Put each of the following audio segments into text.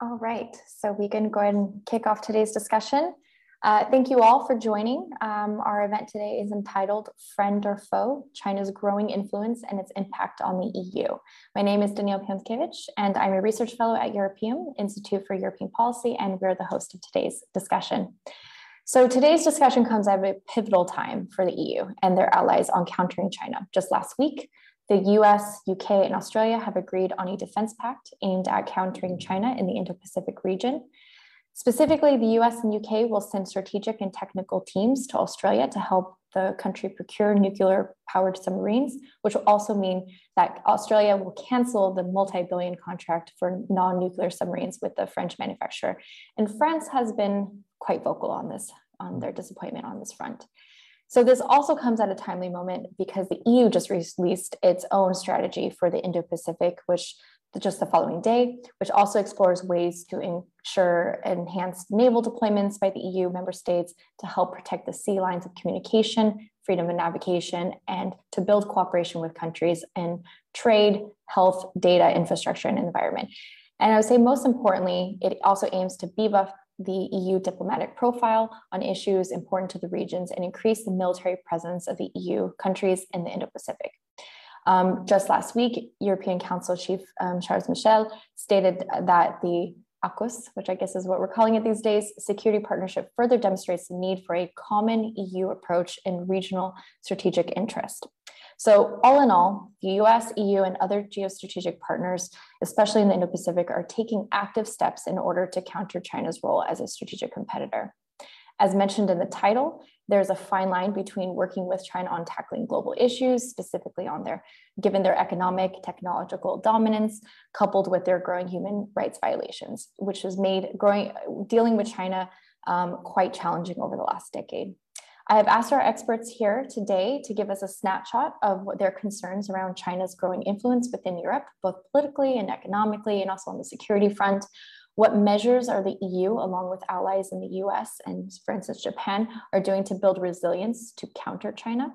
All right, so we can go ahead and kick off today's discussion. Uh, thank you all for joining. Um, our event today is entitled Friend or Foe, China's Growing Influence and Its Impact on the EU. My name is Danielle Piątkiewicz, and I'm a research fellow at Europeum Institute for European Policy, and we're the host of today's discussion. So today's discussion comes at a pivotal time for the EU and their allies on countering China. Just last week, the US, UK, and Australia have agreed on a defense pact aimed at countering China in the Indo Pacific region. Specifically, the US and UK will send strategic and technical teams to Australia to help the country procure nuclear powered submarines, which will also mean that Australia will cancel the multi billion contract for non nuclear submarines with the French manufacturer. And France has been quite vocal on this, on their disappointment on this front. So this also comes at a timely moment because the EU just released its own strategy for the Indo-Pacific, which just the following day, which also explores ways to ensure enhanced naval deployments by the EU member states to help protect the sea lines of communication, freedom of navigation, and to build cooperation with countries in trade, health, data, infrastructure, and environment. And I would say most importantly, it also aims to beef up the EU diplomatic profile on issues important to the regions and increase the military presence of the EU countries in the Indo-Pacific. Um, just last week, European Council Chief um, Charles Michel stated that the AUKUS, which I guess is what we're calling it these days, security partnership further demonstrates the need for a common EU approach in regional strategic interest. So, all in all, the US, EU, and other geostrategic partners, especially in the Indo Pacific, are taking active steps in order to counter China's role as a strategic competitor. As mentioned in the title, there's a fine line between working with China on tackling global issues, specifically on their, given their economic, technological dominance, coupled with their growing human rights violations, which has made growing, dealing with China um, quite challenging over the last decade. I have asked our experts here today to give us a snapshot of their concerns around China's growing influence within Europe, both politically and economically, and also on the security front. What measures are the EU, along with allies in the US and, for instance, Japan, are doing to build resilience to counter China?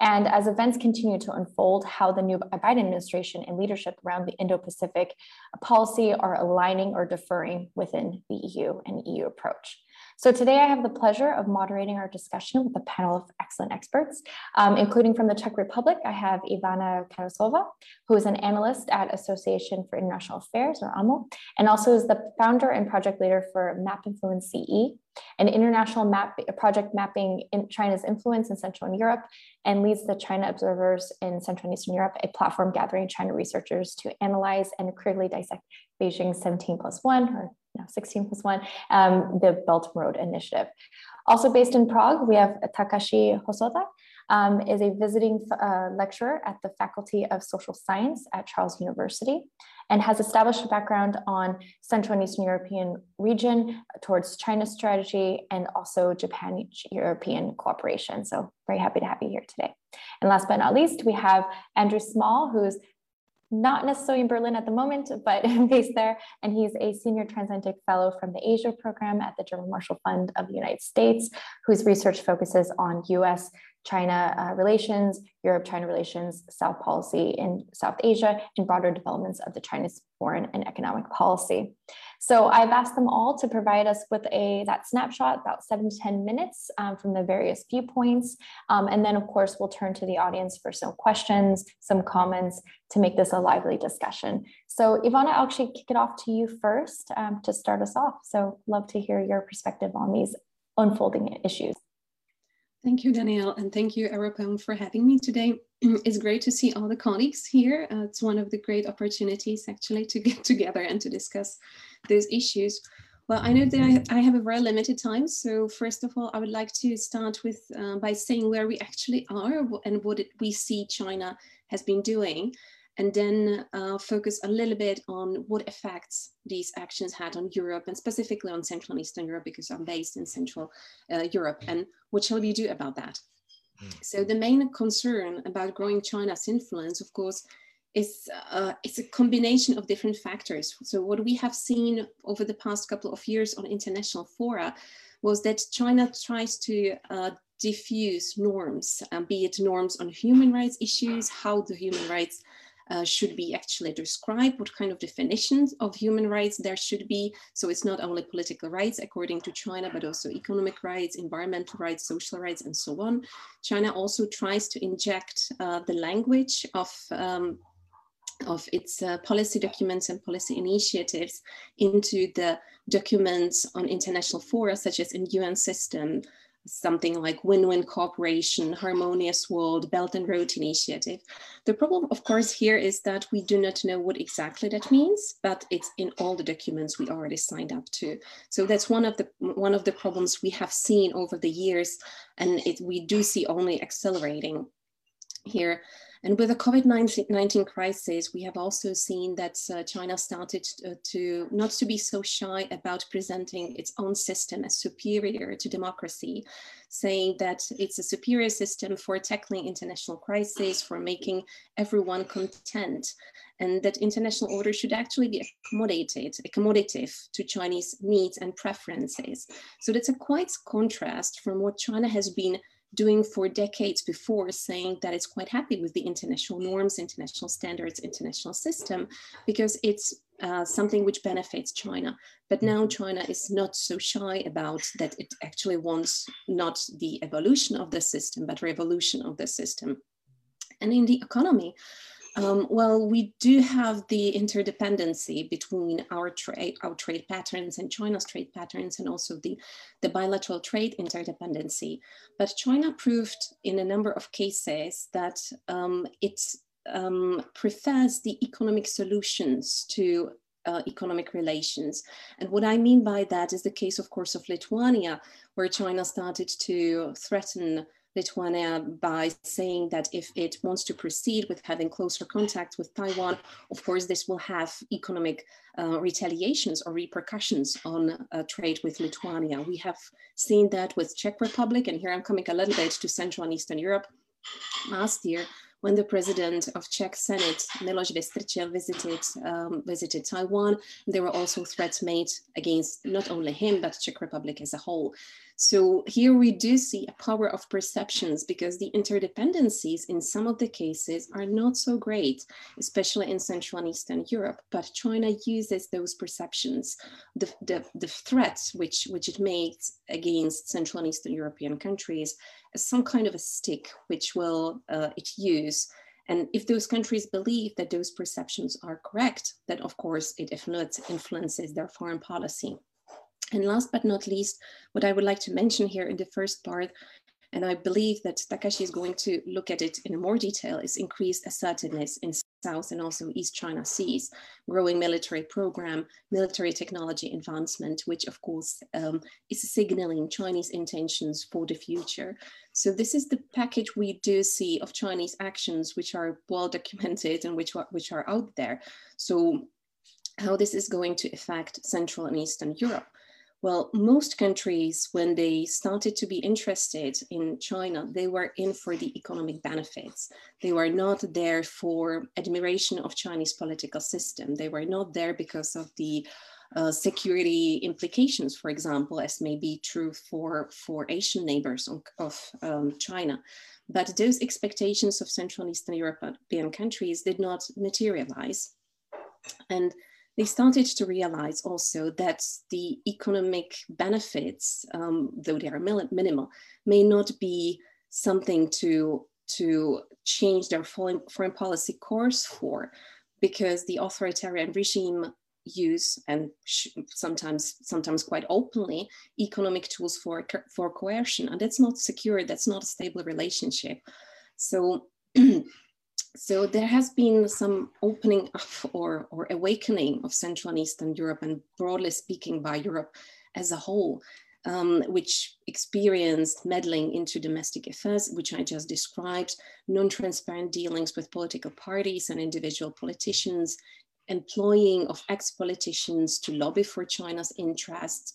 And as events continue to unfold, how the new Biden administration and leadership around the Indo Pacific policy are aligning or deferring within the EU and EU approach. So today I have the pleasure of moderating our discussion with a panel of excellent experts, um, including from the Czech Republic, I have Ivana Karásková, who is an analyst at Association for International Affairs, or AMO, and also is the founder and project leader for Map Influence CE, an international map project mapping in China's influence in Central and Europe, and leads the China Observers in Central and Eastern Europe, a platform gathering China researchers to analyze and critically dissect Beijing's 17 plus one, or no, 16 plus one, um, the Belt Road Initiative. Also based in Prague, we have Takashi Hosoda, um, is a visiting uh, lecturer at the Faculty of Social Science at Charles University and has established a background on Central and Eastern European region towards China strategy and also Japan-European cooperation. So very happy to have you here today. And last but not least, we have Andrew Small, who's not necessarily in Berlin at the moment, but based there. And he's a senior transatlantic fellow from the Asia program at the German Marshall Fund of the United States, whose research focuses on US China uh, relations, Europe China relations, South policy in South Asia, and broader developments of the Chinese foreign and economic policy. So I've asked them all to provide us with a that snapshot, about seven to 10 minutes um, from the various viewpoints. Um, and then of course, we'll turn to the audience for some questions, some comments to make this a lively discussion. So Ivana, I'll actually kick it off to you first um, to start us off. So love to hear your perspective on these unfolding issues. Thank you, Danielle, and thank you, Europeum, for having me today. it's great to see all the colleagues here. Uh, it's one of the great opportunities, actually, to get together and to discuss those issues. Well, I know that I, I have a very limited time, so first of all, I would like to start with uh, by saying where we actually are and what it, we see China has been doing and then uh, focus a little bit on what effects these actions had on Europe and specifically on Central and Eastern Europe because I'm based in Central uh, Europe. And what shall we do about that? Mm. So the main concern about growing China's influence, of course, is uh, it's a combination of different factors. So what we have seen over the past couple of years on international fora was that China tries to uh, diffuse norms, uh, be it norms on human rights issues, how the human rights uh, should be actually described, what kind of definitions of human rights there should be. So it's not only political rights according to China, but also economic rights, environmental rights, social rights, and so on. China also tries to inject uh, the language of um, of its uh, policy documents and policy initiatives into the documents on international fora, such as in UN system, something like win-win cooperation, harmonious world, Belt and Road Initiative. The problem, of course, here is that we do not know what exactly that means, but it's in all the documents we already signed up to. So that's one of the one of the problems we have seen over the years, and it, we do see only accelerating here. And with the COVID-19 crisis, we have also seen that uh, China started to, uh, to, not to be so shy about presenting its own system as superior to democracy, saying that it's a superior system for tackling international crises, for making everyone content, and that international order should actually be accommodated, accommodative to Chinese needs and preferences. So that's a quite contrast from what China has been doing for decades before, saying that it's quite happy with the international norms, international standards, international system, because it's uh, something which benefits China. But now mm-hmm. China is not so shy about that it actually wants not the evolution of the system, but revolution of the system. And in the economy, um, well, we do have the interdependency between our trade, our trade patterns and China's trade patterns, and also the, the bilateral trade interdependency. But China proved in a number of cases that um, it um, prefers the economic solutions to uh, economic relations. And what I mean by that is the case, of course, of Lithuania, where China started to threaten Lithuania by saying that if it wants to proceed with having closer contact with Taiwan, of course, this will have economic uh, retaliations or repercussions on uh, trade with Lithuania. We have seen that with Czech Republic, and here I'm coming a little bit to Central and Eastern Europe. Last year, when the president of Czech Senate, Miloš Vystrčil, visited, um, visited Taiwan, there were also threats made against not only him, but Czech Republic as a whole. So here we do see a power of perceptions because the interdependencies in some of the cases are not so great, especially in Central and Eastern Europe. But China uses those perceptions, the, the, the threats which, which it makes against Central and Eastern European countries some kind of a stick which will uh, it use. And if those countries believe that those perceptions are correct, then of course it influences their foreign policy. And last but not least, what I would like to mention here in the first part, and I believe that Takashi is going to look at it in more detail, is increased assertiveness in South and also East China Seas, growing military program, military technology advancement, which of course um, is signaling Chinese intentions for the future. So this is the package we do see of Chinese actions, which are well documented and which which are out there. So how this is going to affect Central and Eastern Europe. Well, most countries, when they started to be interested in China, they were in for the economic benefits. They were not there for admiration of Chinese political system. They were not there because of the uh, security implications, for example, as may be true for, for Asian neighbors of, um, China. But those expectations of Central and Eastern European countries did not materialize. And they started to realize also that the economic benefits, um, though they are minimal, may not be something to, to change their foreign, foreign policy course for, because the authoritarian regime use and sometimes sometimes quite openly economic tools for for coercion and that's not secure that's not a stable relationship. So so there has been some opening up or, or awakening of Central and Eastern Europe and broadly speaking by Europe as a whole, um, which experienced meddling into domestic affairs, which I just described, non-transparent dealings with political parties and individual politicians, employing of ex-politicians to lobby for China's interests,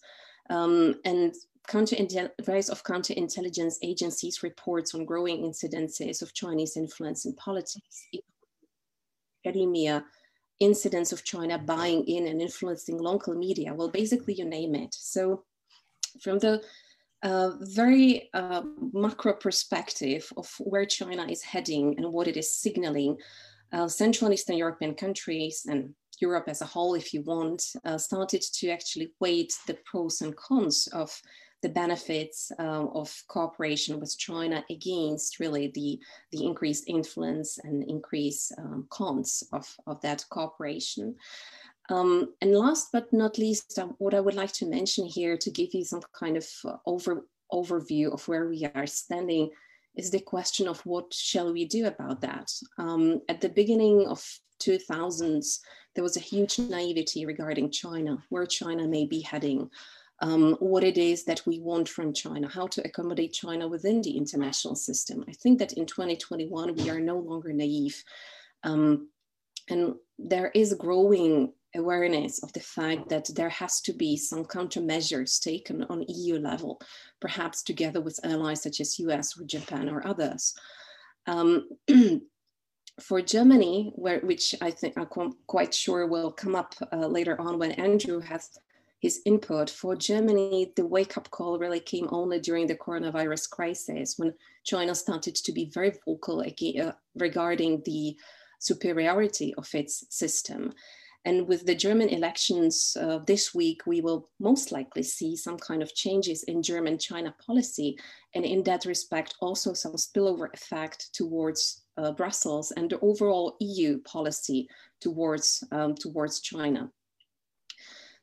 um, and rise of counterintelligence agencies reports on growing incidences of Chinese influence in politics, academia, incidents of China buying in and influencing local media. Well, basically, you name it. So, from the uh, very uh, macro perspective of where China is heading and what it is signaling, uh, Central and Eastern European countries and Europe as a whole, if you want, uh, started to actually weight the pros and cons of the benefits uh, of cooperation with China against really the, the increased influence and increased um, cons of, of that cooperation. Um, and last but not least, uh, what I would like to mention here to give you some kind of uh, over, overview of where we are standing is the question of what shall we do about that. Um, at the beginning of 2000s, there was a huge naivety regarding China, where China may be heading, um, what it is that we want from China, how to accommodate China within the international system. I think that in 2021, we are no longer naive. Um, and there is growing awareness of the fact that there has to be some countermeasures taken on EU level, perhaps together with allies such as US or Japan or others. Um, for Germany, where, which I think I'm quite sure will come up uh, later on when Andrew has his input, for Germany, the wake up call really came only during the coronavirus crisis when China started to be very vocal uh, regarding the superiority of its system. And with the German elections uh, this week, we will most likely see some kind of changes in German China policy. And in that respect, also some spillover effect towards uh, Brussels and the overall EU policy towards, um, towards China.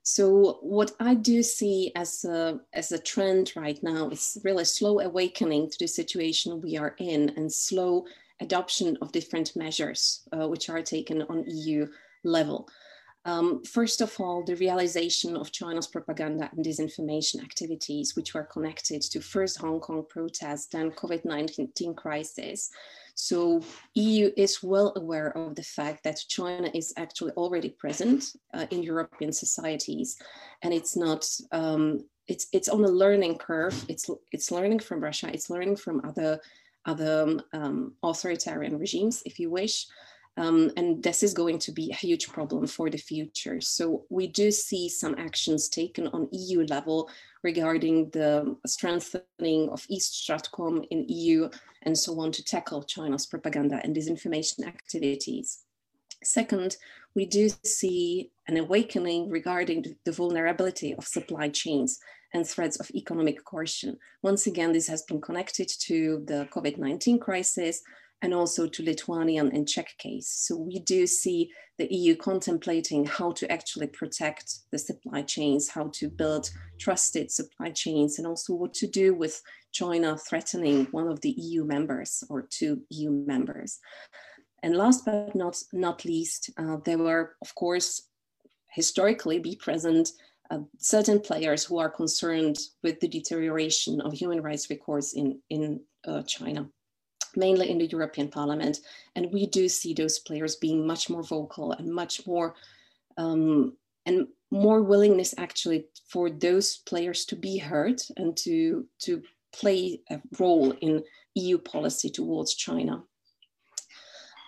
So what I do see as a, as a trend right now is really slow awakening to the situation we are in and slow adoption of different measures uh, which are taken on EU level. Um, first of all, the realization of China's propaganda and disinformation activities, which were connected to first Hong Kong protests, then COVID-19 crisis. So EU is well aware of the fact that China is actually already present uh, in European societies, and it's not. Um, it's it's on a learning curve. It's it's learning from Russia. It's learning from other other um, authoritarian regimes, if you wish. Um, and this is going to be a huge problem for the future. So we do see some actions taken on EU level regarding the strengthening of East Stratcom in EU and so on to tackle China's propaganda and disinformation activities. Second, we do see an awakening regarding the vulnerability of supply chains and threats of economic coercion. Once again, this has been connected to the COVID-19 crisis, and also to Lithuanian and Czech case. So we do see the EU contemplating how to actually protect the supply chains, how to build trusted supply chains, and also what to do with China threatening one of the EU members or two EU members. And last but not, not least, uh, there were, of course, historically be present uh, certain players who are concerned with the deterioration of human rights records in, in uh, China mainly in the European Parliament. And we do see those players being much more vocal and much more um, and more willingness actually for those players to be heard and to, to play a role in EU policy towards China.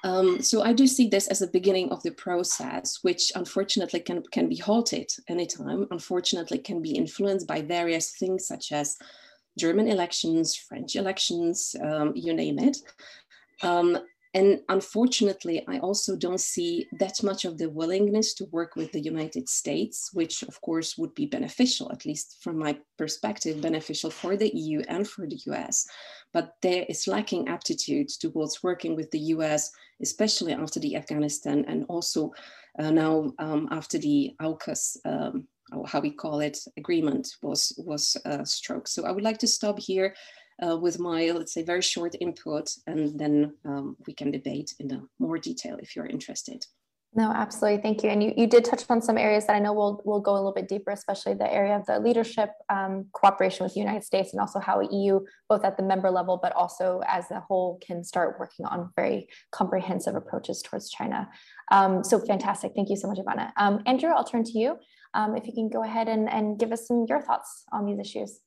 Um, so I do see this as a beginning of the process, which unfortunately can, can be halted anytime, unfortunately can be influenced by various things such as German elections, French elections, um, you name it. Um, and unfortunately, I also don't see that much of the willingness to work with the United States, which of course would be beneficial, at least from my perspective, beneficial for the EU and for the US. But there is lacking aptitude towards working with the US, especially after the Afghanistan and also uh, now um, after the AUKUS um, or how we call it, agreement was, was uh, struck. So I would like to stop here uh, with my, let's say, very short input, and then um, we can debate in more detail if you're interested. No, absolutely. Thank you. And you, you did touch on some areas that I know we'll, we'll go a little bit deeper, especially the area of the leadership um, cooperation with the United States and also how EU, both at the member level, but also as a whole, can start working on very comprehensive approaches towards China. Um, so fantastic. Thank you so much, Ivana. Um, Andrew, I'll turn to you um, if you can go ahead and, and give us some your thoughts on these issues.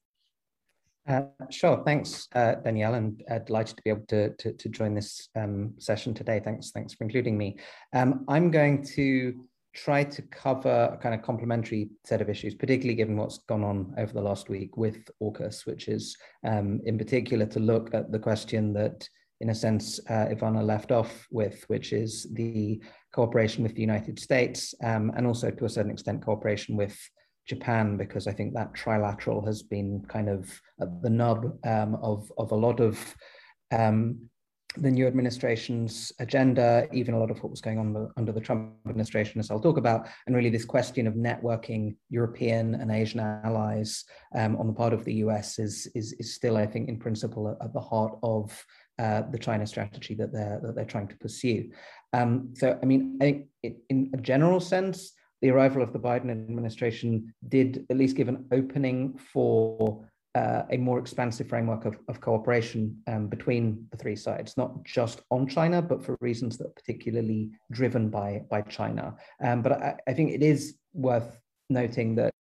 Uh, sure, thanks, uh, Danielle, and uh, delighted to be able to, to, to join this um, session today. Thanks, thanks for including me. Um, I'm going to try to cover a kind of complementary set of issues, particularly given what's gone on over the last week with AUKUS, which is um, in particular to look at the question that in a sense, uh, Ivana left off with, which is the cooperation with the United States um, and also to a certain extent cooperation with Japan, because I think that trilateral has been kind of at the nub um, of, of a lot of um, the new administration's agenda, even a lot of what was going on the, under the Trump administration, as I'll talk about, and really this question of networking European and Asian allies um, on the part of the US is, is, is still, I think, in principle at the heart of uh, the China strategy that they're, that they're trying to pursue. Um, so, I mean, I think it, in a general sense, the arrival of the Biden administration did at least give an opening for uh, a more expansive framework of, of cooperation um, between the three sides, not just on China, but for reasons that are particularly driven by, by China. Um, but I, I, think it is worth noting that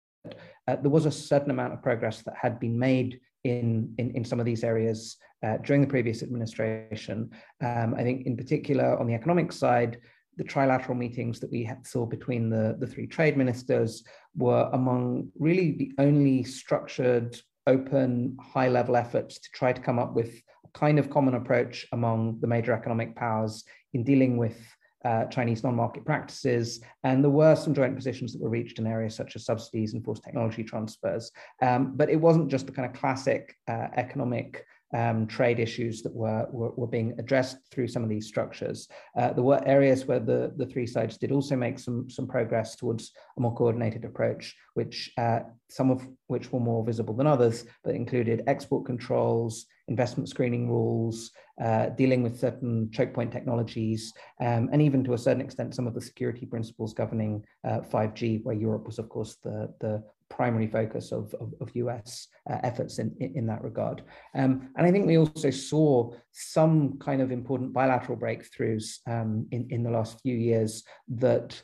uh, there was a certain amount of progress that had been made in, in, in some of these areas uh, during the previous administration. Um, I think, in particular, on the economic side, the trilateral meetings that we saw between the, the three trade ministers were among really the only structured open, high level efforts to try to come up with a kind of common approach among the major economic powers in dealing with uh, Chinese non-market practices, and there were some joint positions that were reached in areas such as subsidies and forced technology transfers. Um, but it wasn't just the kind of classic uh, economic um, trade issues that were, were, were, being addressed through some of these structures. Uh, there were areas where the, the three sides did also make some, some progress towards a more coordinated approach, which uh, some of which were more visible than others, but included export controls, investment screening rules, uh, dealing with certain choke point technologies, um, and even to a certain extent, some of the security principles governing 5G, uh, where Europe was, of course, the, the primary focus of, of, of US uh, efforts in, in, that regard. Um, and I think we also saw some kind of important bilateral breakthroughs um, in, in the last few years that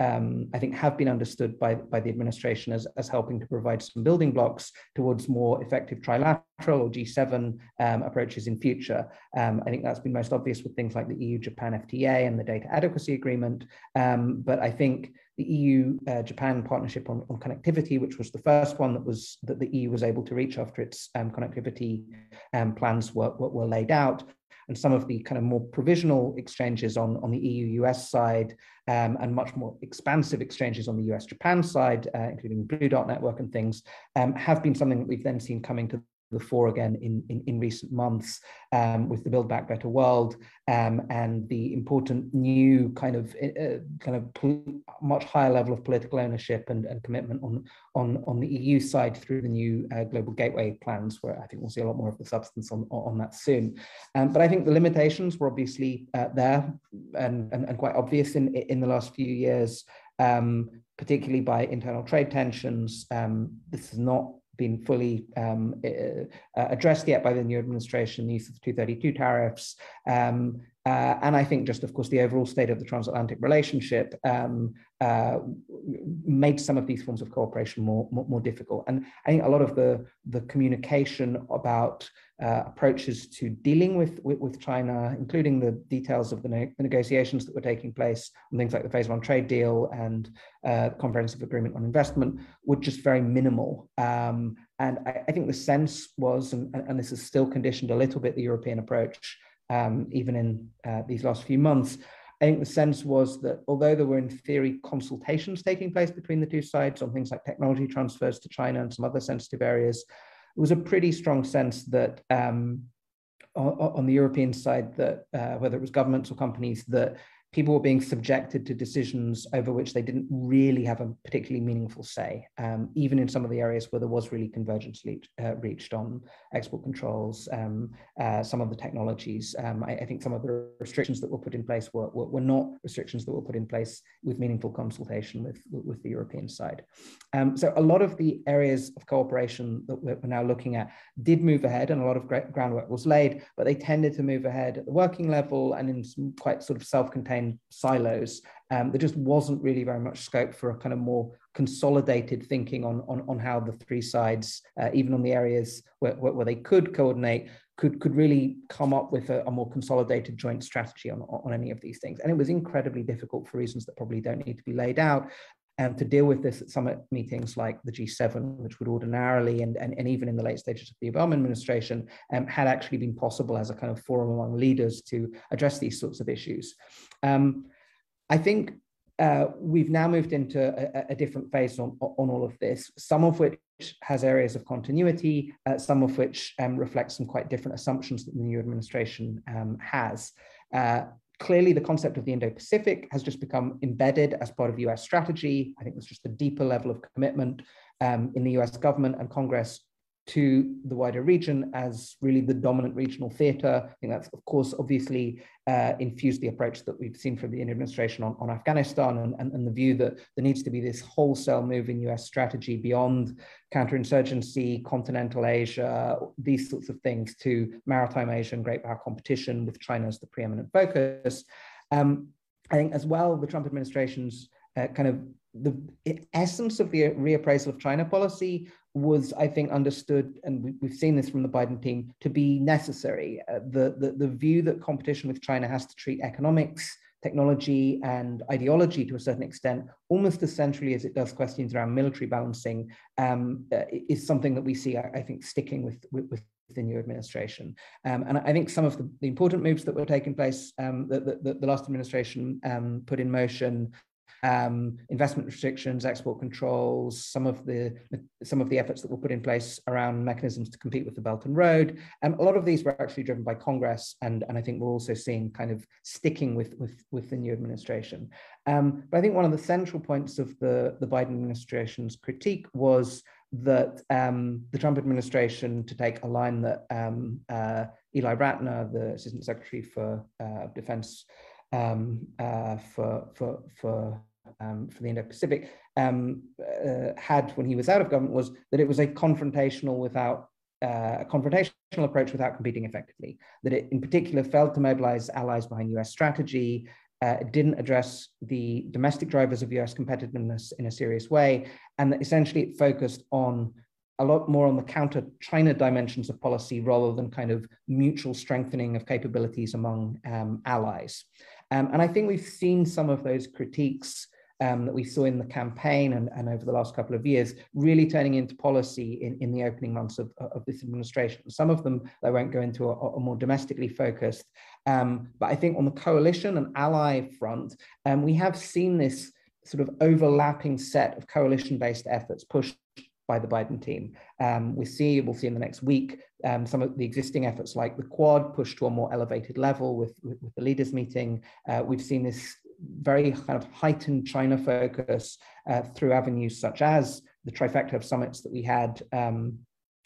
um, I think have been understood by, by the administration as, as helping to provide some building blocks towards more effective trilateral or G7 um, approaches in future. Um, I think that's been most obvious with things like the EU-Japan FTA and the data adequacy agreement. Um, but I think the EU-Japan uh, partnership on, on, connectivity, which was the first one that was that the EU was able to reach after its um, connectivity um, plans were, were, were laid out, and some of the kind of more provisional exchanges on, on the EU-US side um, and much more expansive exchanges on the US-Japan side, uh, including Blue Dot Network and things, um, have been something that we've then seen coming to the fore again in, in, in recent months um, with the Build Back Better World um, and the important new kind of uh, kind of much higher level of political ownership and, and commitment on, on, on the EU side through the new uh, global gateway plans, where I think we'll see a lot more of the substance on, on that soon. Um, but I think the limitations were obviously uh, there and, and, and, quite obvious in, in the last few years. Um, particularly by internal trade tensions. Um, this is not been fully um, uh, addressed yet by the new administration, the use of the 232 tariffs. Um, uh, and I think just, of course, the overall state of the transatlantic relationship um, uh, made some of these forms of cooperation more, more, more, difficult. And I think a lot of the, the communication about uh, approaches to dealing with, with, with, China, including the details of the, ne the, negotiations that were taking place on things like the phase one trade deal and uh, comprehensive agreement on investment, were just very minimal. Um, and I, I, think the sense was, and, and this is still conditioned a little bit, the European approach, um, even in uh, these last few months. I think the sense was that although there were in theory consultations taking place between the two sides on things like technology transfers to China and some other sensitive areas, it was a pretty strong sense that um, on, on, the European side that uh, whether it was governments or companies that people were being subjected to decisions over which they didn't really have a particularly meaningful say, um, even in some of the areas where there was really convergence uh, reached on export controls, um, uh, some of the technologies. Um, I, I, think some of the restrictions that were put in place were, were, were, not restrictions that were put in place with meaningful consultation with, with the European side. Um, so a lot of the areas of cooperation that we're now looking at did move ahead and a lot of groundwork was laid, but they tended to move ahead at the working level and in some quite sort of self-contained silos. Um, there just wasn't really very much scope for a kind of more consolidated thinking on, on, on how the three sides, uh, even on the areas where, where, where, they could coordinate, could, could really come up with a, a, more consolidated joint strategy on, on any of these things. And it was incredibly difficult for reasons that probably don't need to be laid out. Um, to deal with this at summit meetings like the G7, which would ordinarily, and, and, and even in the late stages of the Obama administration, um, had actually been possible as a kind of forum among leaders to address these sorts of issues. Um, I think uh, we've now moved into a, a, different phase on, on all of this, some of which has areas of continuity, uh, some of which um, reflect some quite different assumptions that the new administration um, has. Uh, clearly, the concept of the Indo-Pacific has just become embedded as part of US strategy. I think there's just a deeper level of commitment um, in the US government and Congress to the wider region as really the dominant regional theatre. I think that's, of course, obviously uh, infused the approach that we've seen from the Biden administration on, on Afghanistan and, and, and, the view that there needs to be this wholesale move in US strategy beyond counterinsurgency, continental Asia, these sorts of things to maritime Asia and great power competition with China as the preeminent focus. Um, I think as well, the Trump administration's uh, kind of the essence of the reappraisal of China policy was, I think, understood, and we, have seen this from the Biden team, to be necessary. Uh, the, the, the view that competition with China has to treat economics, technology, and ideology to a certain extent, almost as centrally as it does questions around military balancing, um, uh, is something that we see, I, I think, sticking with, with, with the new administration. Um, and I think some of the, the, important moves that were taking place um, that, that, the last administration um, put in motion um, investment restrictions, export controls, some of the some of the efforts that were put in place around mechanisms to compete with the Belt and Road. Um, a lot of these were actually driven by Congress, and, and I think we're also seeing kind of sticking with with, with the new administration. Um, but I think one of the central points of the, the Biden administration's critique was that um, the Trump administration, to take a line that um, uh, Ely Ratner, the Assistant Secretary for uh, Defense, um, uh, for for for um, for the Indo-Pacific um, uh, had when he was out of government was that it was a confrontational without uh, a confrontational approach without competing effectively. That it, in particular, failed to mobilize allies behind U.S. strategy. Uh, didn't address the domestic drivers of US competitiveness in a serious way, and that essentially it focused on a lot more on the counter China dimensions of policy rather than kind of mutual strengthening of capabilities among um, allies. Um, and I think we've seen some of those critiques um, that we saw in the campaign and, and over the last couple of years, really turning into policy in, in the opening months of, of this administration. Some of them I won't go into are, more domestically focused. Um, but I think on the coalition and ally front, um, we have seen this sort of overlapping set of coalition-based efforts pushed by the Biden team. Um, we see, we'll see in the next week, um, some of the existing efforts like the Quad pushed to a more elevated level with, with, with the leaders meeting. Uh, we've seen this very kind of heightened China focus uh, through avenues such as the trifecta of summits that we had um,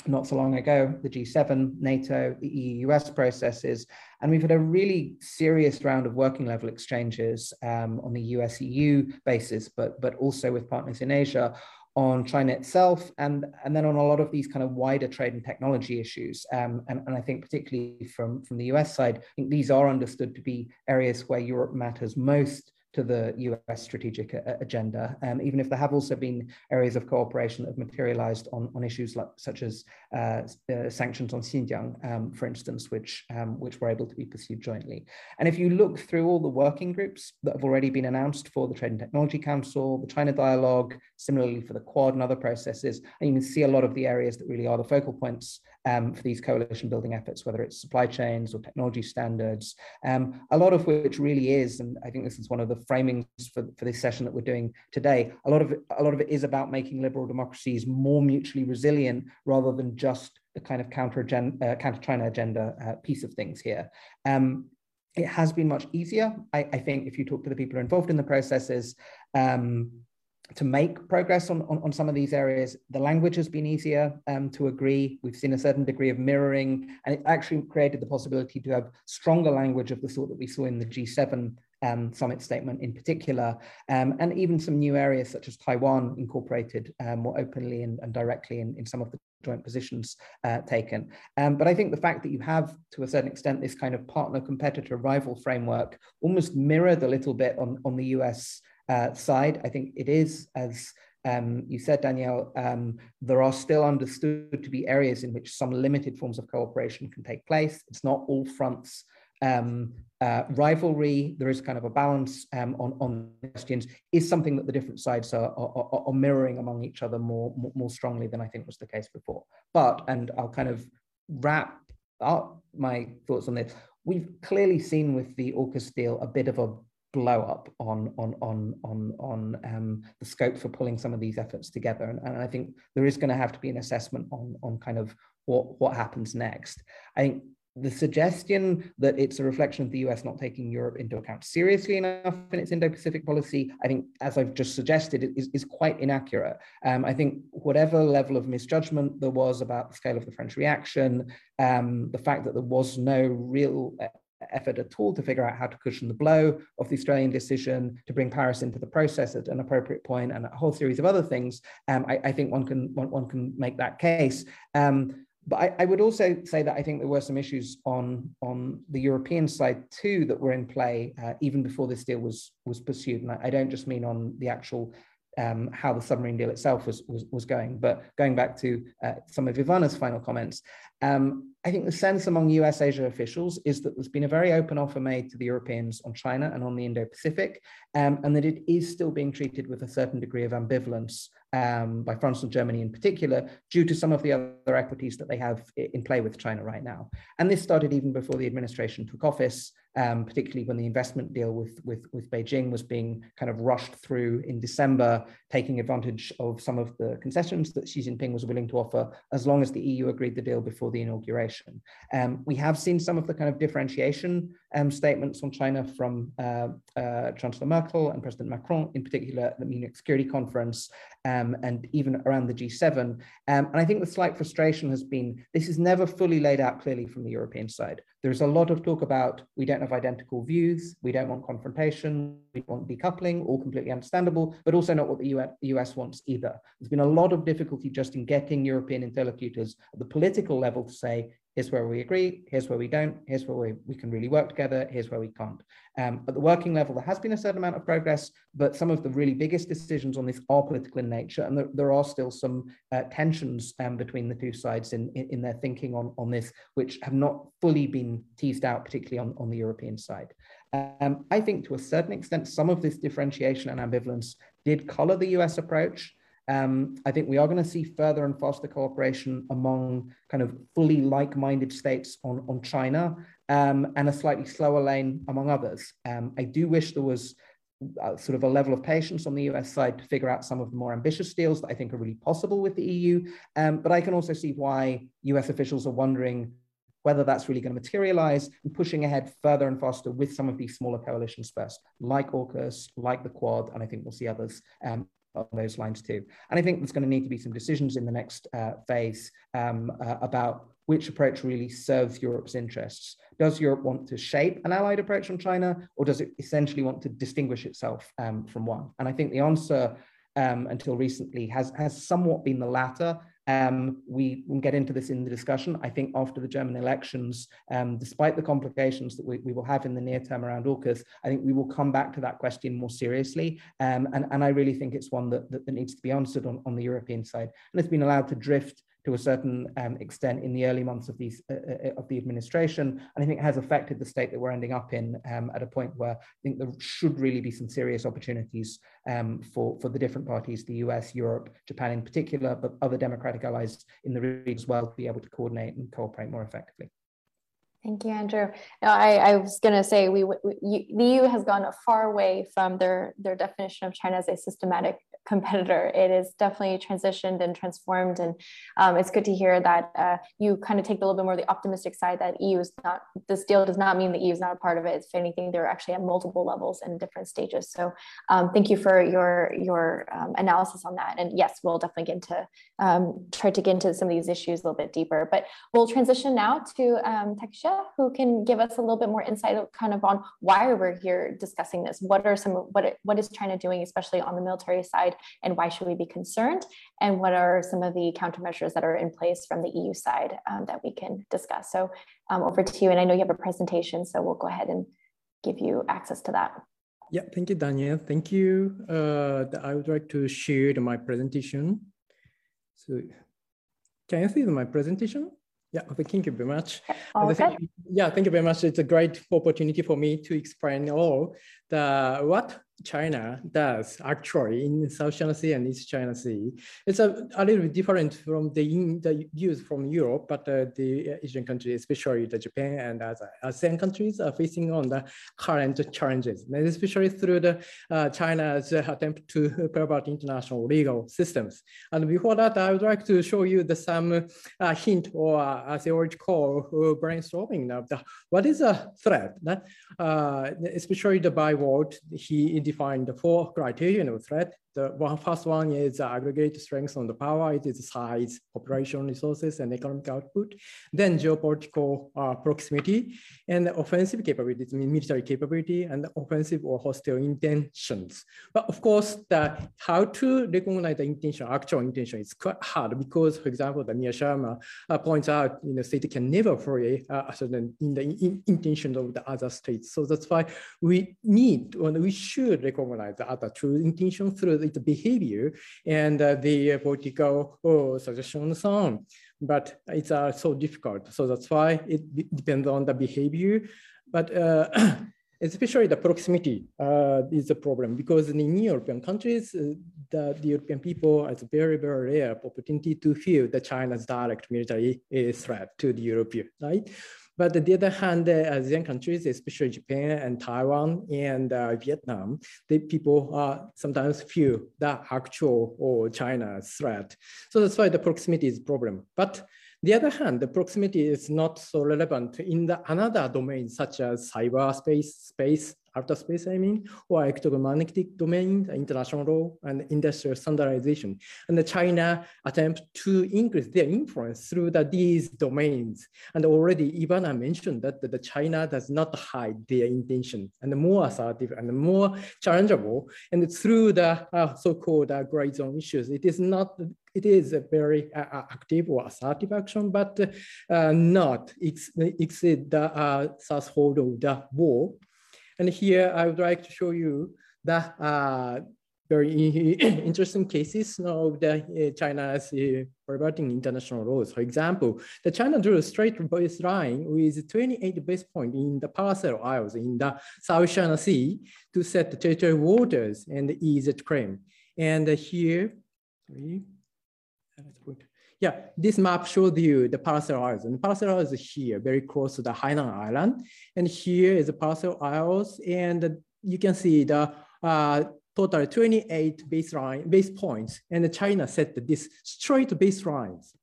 not so long ago, the G7, NATO, the EU-US processes, and we've had a really serious round of working level exchanges um, on the US-EU basis, but, but also with partners in Asia on China itself, and, and then on a lot of these kind of wider trade and technology issues. Um, and, and I think particularly from, from the US side, I think these are understood to be areas where Europe matters most to the US strategic agenda, um, even if there have also been areas of cooperation that have materialized on, on issues like, such as uh, uh, sanctions on Xinjiang, um, for instance, which, um, which were able to be pursued jointly. And if you look through all the working groups that have already been announced for the Trade and Technology Council, the China Dialogue, similarly for the Quad and other processes, and you can see a lot of the areas that really are the focal points um, for these coalition building efforts, whether it's supply chains or technology standards, um, a lot of which really is, and I think this is one of the framings for, for this session that we're doing today, a lot of it, a lot of it is about making liberal democracies more mutually resilient rather than just the kind of counter, uh, counter China agenda uh, piece of things here. Um, it has been much easier. I, I, think if you talk to the people involved in the processes, um, to make progress on, on, on, some of these areas. The language has been easier um, to agree. We've seen a certain degree of mirroring, and it actually created the possibility to have stronger language of the sort that we saw in the G7 um, summit statement in particular, um, and even some new areas such as Taiwan incorporated um, more openly and, and directly in, in, some of the joint positions uh, taken. Um, but I think the fact that you have, to a certain extent, this kind of partner, competitor, rival framework almost mirrored a little bit on, on the US uh, side. I think it is, as um, you said, Danielle, um, there are still understood to be areas in which some limited forms of cooperation can take place. It's not all fronts um, uh, rivalry, there is kind of a balance um, on, on questions, is something that the different sides are, are, are, mirroring among each other more, more, more strongly than I think was the case before. But, and I'll kind of wrap up my thoughts on this, we've clearly seen with the AUKUS deal a bit of a blow up on on on on on um, the scope for pulling some of these efforts together, and, and I think there is going to have to be an assessment on on kind of what what happens next. I think the suggestion that it's a reflection of the US not taking Europe into account seriously enough in its Indo-Pacific policy, I think, as I've just suggested, is, is quite inaccurate. Um, I think whatever level of misjudgment there was about the scale of the French reaction, um, the fact that there was no real effort at all to figure out how to cushion the blow of the Australian decision, to bring Paris into the process at an appropriate point, and a whole series of other things. Um, I, I, think one can one, one, can make that case. Um, but I, I, would also say that I think there were some issues on on the European side too that were in play uh, even before this deal was was pursued. And I, I don't just mean on the actual um, how the submarine deal itself was, was, was going. But going back to uh, some of Ivana's final comments, um, I think the sense among US Asia officials is that there's been a very open offer made to the Europeans on China and on the Indo Pacific, um, and that it is still being treated with a certain degree of ambivalence um, by France and Germany in particular, due to some of the other equities that they have in play with China right now. And this started even before the administration took office um, particularly when the investment deal with, with, with Beijing was being kind of rushed through in December, taking advantage of some of the concessions that Xi Jinping was willing to offer, as long as the EU agreed the deal before the inauguration. Um, we have seen some of the kind of differentiation um, statements on China from uh, uh, Chancellor Merkel and President Macron, in particular at the Munich Security Conference, um, and even around the G7. Um, and I think the slight frustration has been this is never fully laid out clearly from the European side. There's a lot of talk about we don't have identical views, we don't want confrontation, we want decoupling, all completely understandable, but also not what the US wants either. There's been a lot of difficulty just in getting European interlocutors at the political level to say, here's where we agree, here's where we don't, here's where we, we can really work together, here's where we can't. Um, at the working level, there has been a certain amount of progress, but some of the really biggest decisions on this are political in nature, and there, there are still some uh, tensions um, between the two sides in, in, in, their thinking on, on this, which have not fully been teased out, particularly on, on the European side. Um, I think to a certain extent, some of this differentiation and ambivalence did color the US approach. Um, I think we are going to see further and faster cooperation among kind of fully like-minded states on, on China um, and a slightly slower lane among others. Um, I do wish there was uh, sort of a level of patience on the US side to figure out some of the more ambitious deals that I think are really possible with the EU. Um, but I can also see why US officials are wondering whether that's really going to materialize and pushing ahead further and faster with some of these smaller coalitions first, like AUKUS, like the Quad, and I think we'll see others um, on those lines too. And I think there's going to need to be some decisions in the next uh, phase um, uh, about which approach really serves Europe's interests. Does Europe want to shape an allied approach on China, or does it essentially want to distinguish itself um, from one? And I think the answer um, until recently has, has somewhat been the latter. Um, we will get into this in the discussion. I think after the German elections, um, despite the complications that we, we, will have in the near term around AUKUS, I think we will come back to that question more seriously. Um, and, and I really think it's one that, that, that needs to be answered on, on the European side. And it's been allowed to drift to a certain um, extent in the early months of these uh, uh, of the administration, and I think it has affected the state that we're ending up in um, at a point where I think there should really be some serious opportunities um, for for the different parties, the U.S., Europe, Japan in particular, but other democratic allies in the region as well, to be able to coordinate and cooperate more effectively. Thank you, Andrew. I, I was going to say we, we, the EU has gone a far away from their their definition of China as a systematic competitor. It is definitely transitioned and transformed, and um, it's good to hear that uh, you kind of take a little bit more the optimistic side that EU is not. This deal does not mean the EU is not a part of it. If anything, they're actually at multiple levels and different stages. So, um, thank you for your your um, analysis on that. And yes, we'll definitely get into um, try to get into some of these issues a little bit deeper. But we'll transition now to um, who can give us a little bit more insight, kind of on why we're here discussing this. What are some what what is China doing, especially on the military side? And why should we be concerned? And what are some of the countermeasures that are in place from the EU side um, that we can discuss? So um, over to you, and I know you have a presentation, so we'll go ahead and give you access to that. Yeah, thank you, Danielle. Thank you. Uh, I would like to share my presentation. So can you see my presentation? Yeah, thank you very much. Thank, yeah, thank you very much. It's a great opportunity for me to explain all the what China does actually in South China Sea and East China Sea. It's a, a little bit different from the, the use from Europe, but uh, the Asian countries, especially the Japan and other ASEAN countries are facing on the current challenges, and especially through the uh, China's attempt to pervert international legal systems. And before that, I would like to show you the some uh, hint or uh, theoretical brainstorming of the, what is a threat, uh, especially the byword, he defined the four criterion of threat the one, first one is aggregate strength on the power. It is size, population resources, and economic output. Then geopolitical uh, proximity and offensive capabilities, military capability, and offensive or hostile intentions. But of course, the how to recognize the intention, actual intention, is quite hard because, for example, the Mearsheimer uh, points out, you know, state can never fully uh, ascertain in the in intention of the other states. So that's why we need, and we should recognize the other true intention through its behavior and uh, the political oh, suggestion and so on. But it's uh, so difficult. So that's why it depends on the behavior. But uh, especially the proximity uh, is a problem because in European countries, uh, the, the, European people has very, very rare opportunity to feel the China's direct military threat to the European, right? But on the other hand, the ASEAN countries, especially Japan and Taiwan and uh, Vietnam, the people uh, sometimes feel the actual or China threat. So that's why the proximity is problem. But the other hand, the proximity is not so relevant in the another domain such as cyberspace, space, outer space, I mean, or electromagnetic domain, international law, and industrial standardization. And the China attempt to increase their influence through the, these domains. And already Ivana mentioned that the China does not hide their intention and more assertive and more challengeable. And through the uh, so-called uh, gray zone issues, it is not it is a very uh, uh active or assertive action, but uh, not exceed the threshold of the war and here I would like to show you the very interesting cases of the China's perverting international laws. For example, the China drew a straight baseline with 28 base points in the Paracel Isles in the South China Sea to set the territorial waters and the EEZ claim. And here, sorry, yeah, this map showed you the Paracel Isles. And Paracel Isles is here, very close to the Hainan Island. And here is the Paracel Isles. And you can see the uh, total 28 baseline, base points. And China set this straight baselines.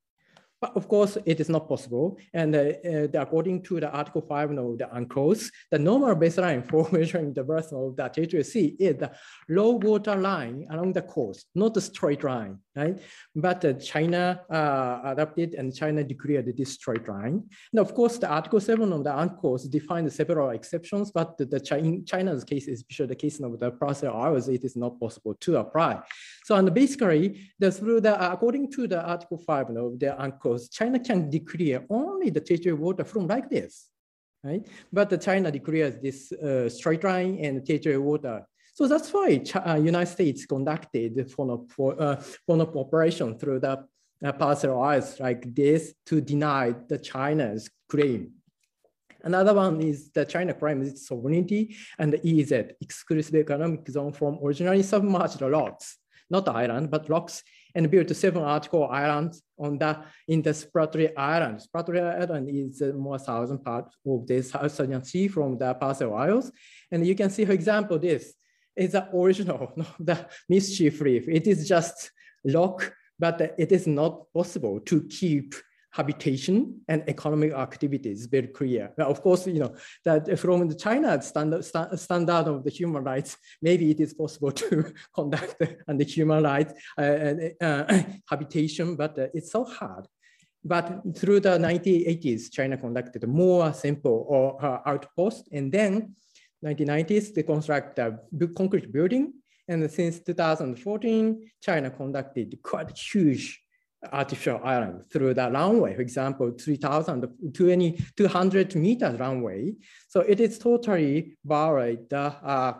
But of course, it is not possible. And uh, uh, according to the Article 5 of the UNCLOS, the normal baseline for measuring the birth of the territory sea is the low water line along the coast, not the straight line, right? But uh, China uh, adopted and China declared this straight line. And of course, the Article 7 of the UNCLOS defined several exceptions, but the, the China, China's case, especially the case of the Paracel Isles, it is not possible to apply. So and basically, the, through the, according to the Article 5 of the UNCLOS, China can declare only the territorial water from like this, right? But the China declares this uh, straight line and territorial water. So that's why uh, United States conducted for, uh, operation through the uh, Paracel Isles like this to deny the China's claim. Another one is the China claims its sovereignty and the EEZ, exclusive economic zone from originally submerged rocks, not island, but rocks and built seven article islands on the in the Spratly Island. Spratly Island is more southern part of the Southern Sea from the Paracel Isles. And you can see, for example, this is the original, the mischief reef. It is just rock, but it is not possible to keep habitation and economic activities very clear. Now, of course, you know, that from the China standard, st standard of the human rights, maybe it is possible to conduct and the human rights uh, uh, habitation, but uh, it's so hard. But through the 1980s, China conducted more simple or uh, outpost, and then 1990s, they construct a concrete building. And since 2014, China conducted quite huge artificial island through the runway, for example, 3,000, 200 meters runway. So it is totally violate the uh,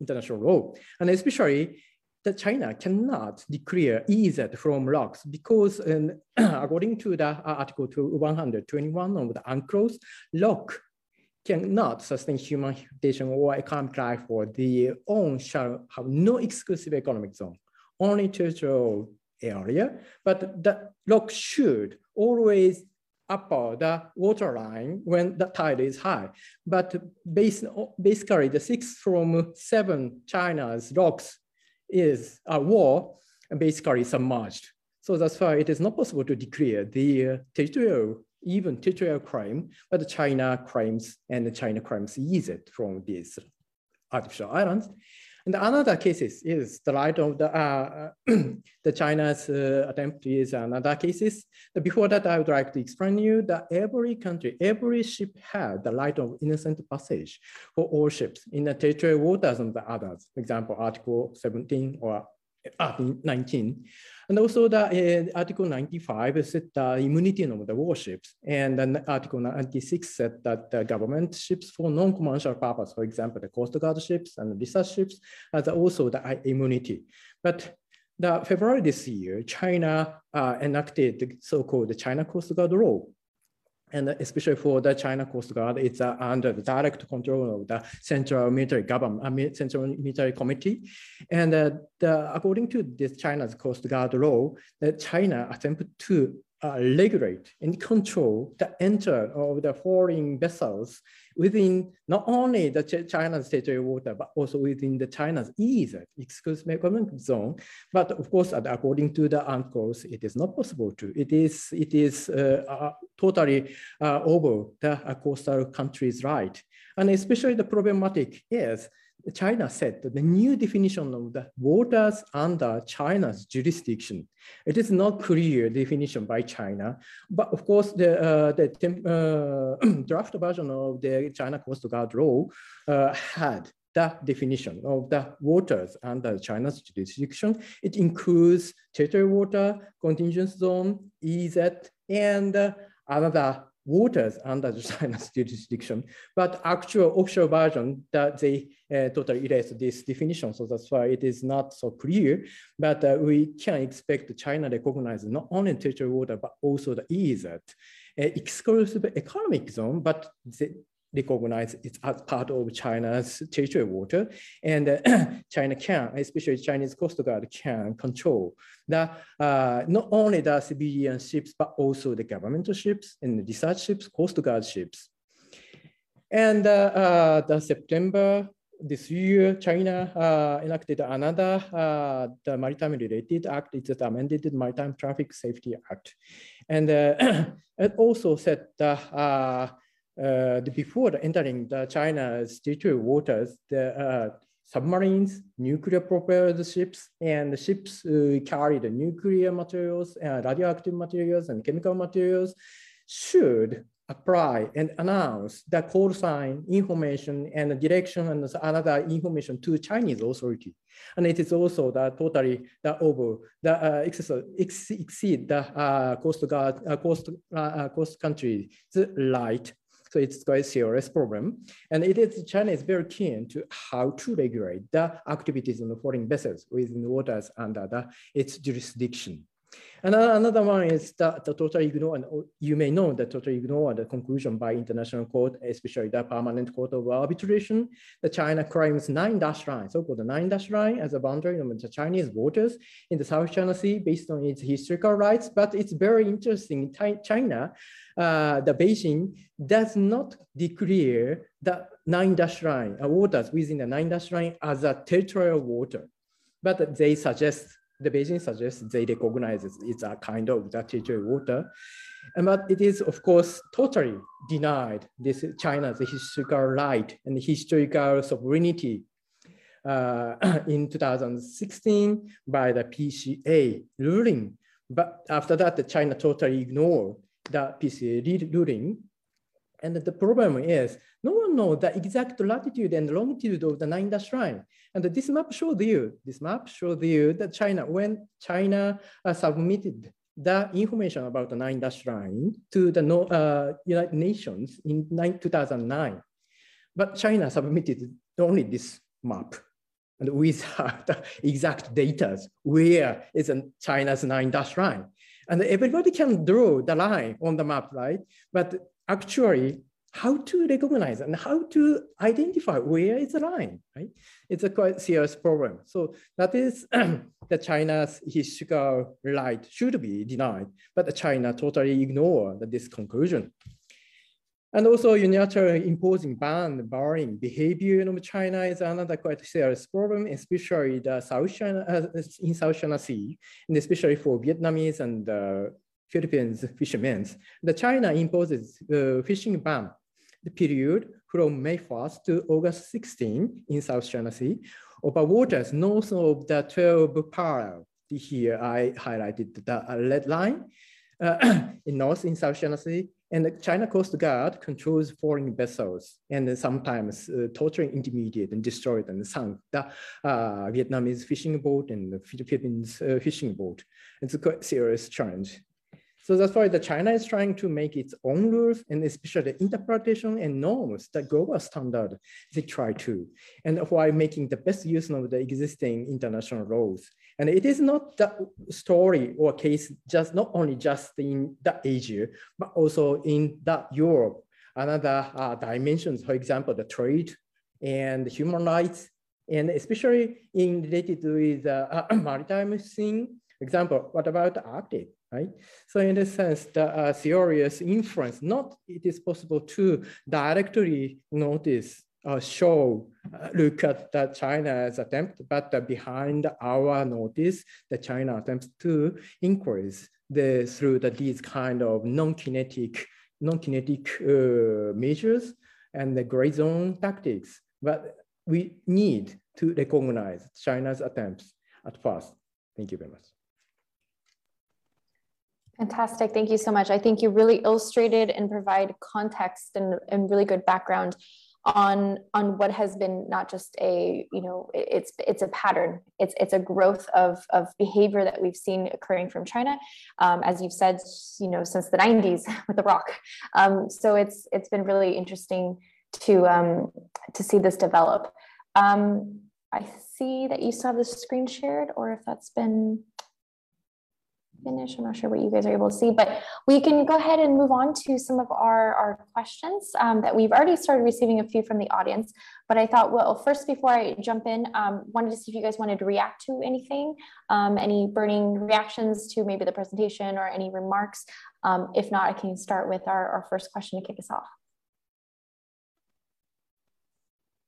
international law. And especially that China cannot declare EEZ from rocks because um, according to the uh, article 121 of the UNCLOS, rock cannot sustain human habitation or economic life for the own shall have no exclusive economic zone, only territorial area, but the rock should always upper the water line when the tide is high. But based, basically the six from seven China's rocks is a war and basically submerged. So that's why it is not possible to declare the uh, territorial, even territorial crime, but the China crimes and the China crimes use it from these artificial islands. And another cases is the right of the, uh, the China's uh, attempt is another cases. Before that, I would like to explain you that every country, every ship has the right of innocent passage for all ships in the territorial waters and the others. For example, Article 17 or Article 19. And also the uh, Article 95 said the immunity of the warships. And then Article 96 said that the government ships for non-commercial purpose, for example, the Coast Guard ships and research ships, has also the immunity. But the February this year, China uh, enacted the so-called China Coast Guard law and especially for the China Coast Guard, it's uh, under the direct control of the Central Military Government, uh, Central Military Committee. And uh, the, according to this China's Coast Guard law, that China attempted to uh, regulate and control the entry of the foreign vessels within not only the Ch China's territorial water, but also within the China's EEZ, exclusive economic zone. But of course, according to the UNCLOS, it is not possible to. It is, it is uh, uh, totally uh, over the uh, coastal country's right. And especially the problematic is China said the new definition of the waters under China's jurisdiction. It is not clear definition by China, but of course the, uh, the uh, draft version of the China Coast Guard law uh, had that definition of the waters under China's jurisdiction. It includes territorial water, contiguous zone, EEZ, and uh, other waters under China's jurisdiction, but actual offshore version that they uh, totally erase this definition. So that's why it is not so clear, but uh, we can expect China recognize not only territorial water, but also the EEZ, uh, exclusive economic zone, but the, recognize it as part of China's territorial water. And uh, China can, especially Chinese Coast Guard can control the, uh, not only the civilian ships, but also the governmental ships and the research ships, Coast Guard ships. And uh, uh the September this year, China uh, enacted another uh, the maritime related act. It's the amended Maritime Traffic Safety Act. And it also set the uh, before entering the China's territorial waters, the uh, submarines, nuclear propelled ships, and ships uh, carry the nuclear materials, uh, radioactive materials, and chemical materials should apply and announce the call sign information and the direction and other information to Chinese authority. And it is also the totally the over the uh, ex exceed the uh, coast guard uh, coast uh, coast country's right so it's quite a serious problem. And it is China is very keen to how to regulate the activities of the foreign vessels within the waters under the, its jurisdiction. And another one is that the total ignore, and you may know that total ignore the conclusion by international court, especially the permanent court of arbitration, the China claims nine dash line, so-called nine dash line as a boundary of the Chinese waters in the South China Sea based on its historical rights. But it's very interesting, China, uh, the Beijing does not declare the nine dash line, uh, waters within the nine dash line as a territorial water. But they suggest the Beijing suggests they recognize it's a kind of the water. And, but it is, of course, totally denied this China's historical right and historical sovereignty uh, in 2016 by the PCA ruling. But after that, China totally ignored the PCA ruling. And the problem is no one knows the exact latitude and longitude of the nine dash line. And this map shows you, this map shows you that China, when China uh, submitted the information about the nine dash line to the uh, United Nations in 2009, but China submitted only this map. and without the exact data where is China's nine dash line. And everybody can draw the line on the map, right? But actually, how to recognize and how to identify where is the line, right? It's a quite serious problem. So that is the China's historical right should be denied, but China totally ignore this conclusion. And also unilateral imposing ban, barring behavior of China is another quite serious problem, especially the South China, uh, in South China Sea, and especially for Vietnamese and uh, Philippines fishermen. The China imposes uh, fishing ban the period from May 1st to August 16 in South China Sea over waters north of the 12 parallel. Here I highlighted the red line uh, in north in South China Sea and the China Coast Guard controls foreign vessels and sometimes uh, torturing intermediate and destroyed and sunk the uh, Vietnamese fishing boat and the Philippines uh, fishing boat. It's a quite serious challenge. So that's why the China is trying to make its own rules and especially the interpretation and norms, the global standard they try to, and while making the best use of the existing international laws. And it is not the story or case just not only just in the Asia, but also in the Europe. Another uh, dimensions, for example, the trade and human rights, and especially in related with uh, maritime thing. Example, what about the Arctic? Right? So in a sense, the uh, serious inference, not it is possible to directly notice uh, show, uh, look at the China's attempt, but uh, behind our notice, the China attempts to increase the, through the, these kind of non-kinetic, non-kinetic uh, measures and the gray zone tactics. But we need to recognize China's attempts at first. Thank you very much. Fantastic. Thank you so much. I think you really illustrated and provide context and, and really good background on on what has been not just a you know it's it's a pattern it's it's a growth of of behavior that we've seen occurring from china um, as you've said you know since the 90s with the rock um, so it's it's been really interesting to um, to see this develop um, i see that you have the screen shared or if that's been finish. I'm not sure what you guys are able to see, but we can go ahead and move on to some of our, our questions um, that we've already started receiving a few from the audience. But I thought, well, first, before I jump in, um, wanted to see if you guys wanted to react to anything, um, any burning reactions to maybe the presentation or any remarks. Um, if not, I can start with our, our first question to kick us off.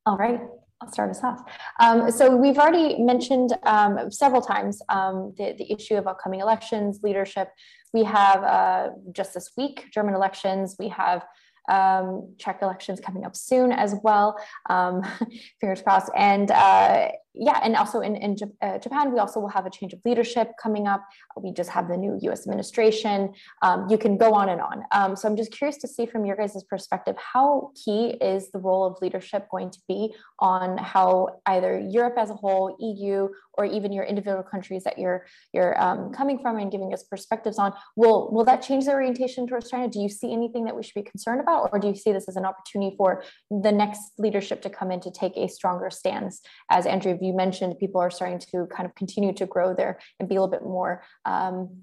All right. I'll start us off. Um, so we've already mentioned um, several times um, the, the issue of upcoming elections, leadership. We have uh, just this week, German elections. We have um, Czech elections coming up soon as well. Um, fingers crossed. And uh, yeah, and also in, in uh, Japan, we also will have a change of leadership coming up. We just have the new US administration. Um, you can go on and on. Um, so I'm just curious to see from your guys' perspective, how key is the role of leadership going to be on how either Europe as a whole, EU, or even your individual countries that you're, you're um, coming from and giving us perspectives on, will, will that change the orientation towards China? Do you see anything that we should be concerned about? Or do you see this as an opportunity for the next leadership to come in to take a stronger stance? As Andrew you mentioned, people are starting to kind of continue to grow there and be a little bit more um,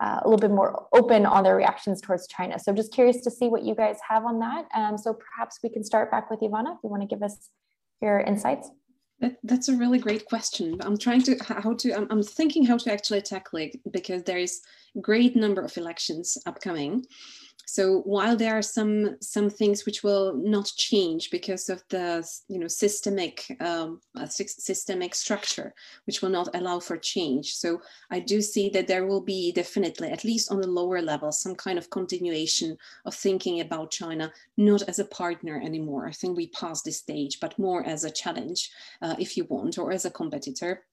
uh, a little bit more open on their reactions towards China. So just curious to see what you guys have on that. Um, so perhaps we can start back with Ivana if you want to give us your insights. That, that's a really great question. I'm trying to how to I'm, I'm thinking how to actually tackle it because there is great number of elections upcoming. So while there are some some things which will not change because of the you know systemic um, systemic structure, which will not allow for change. So I do see that there will be definitely, at least on the lower level, some kind of continuation of thinking about China not as a partner anymore. I think we passed this stage, but more as a challenge, uh, if you want, or as a competitor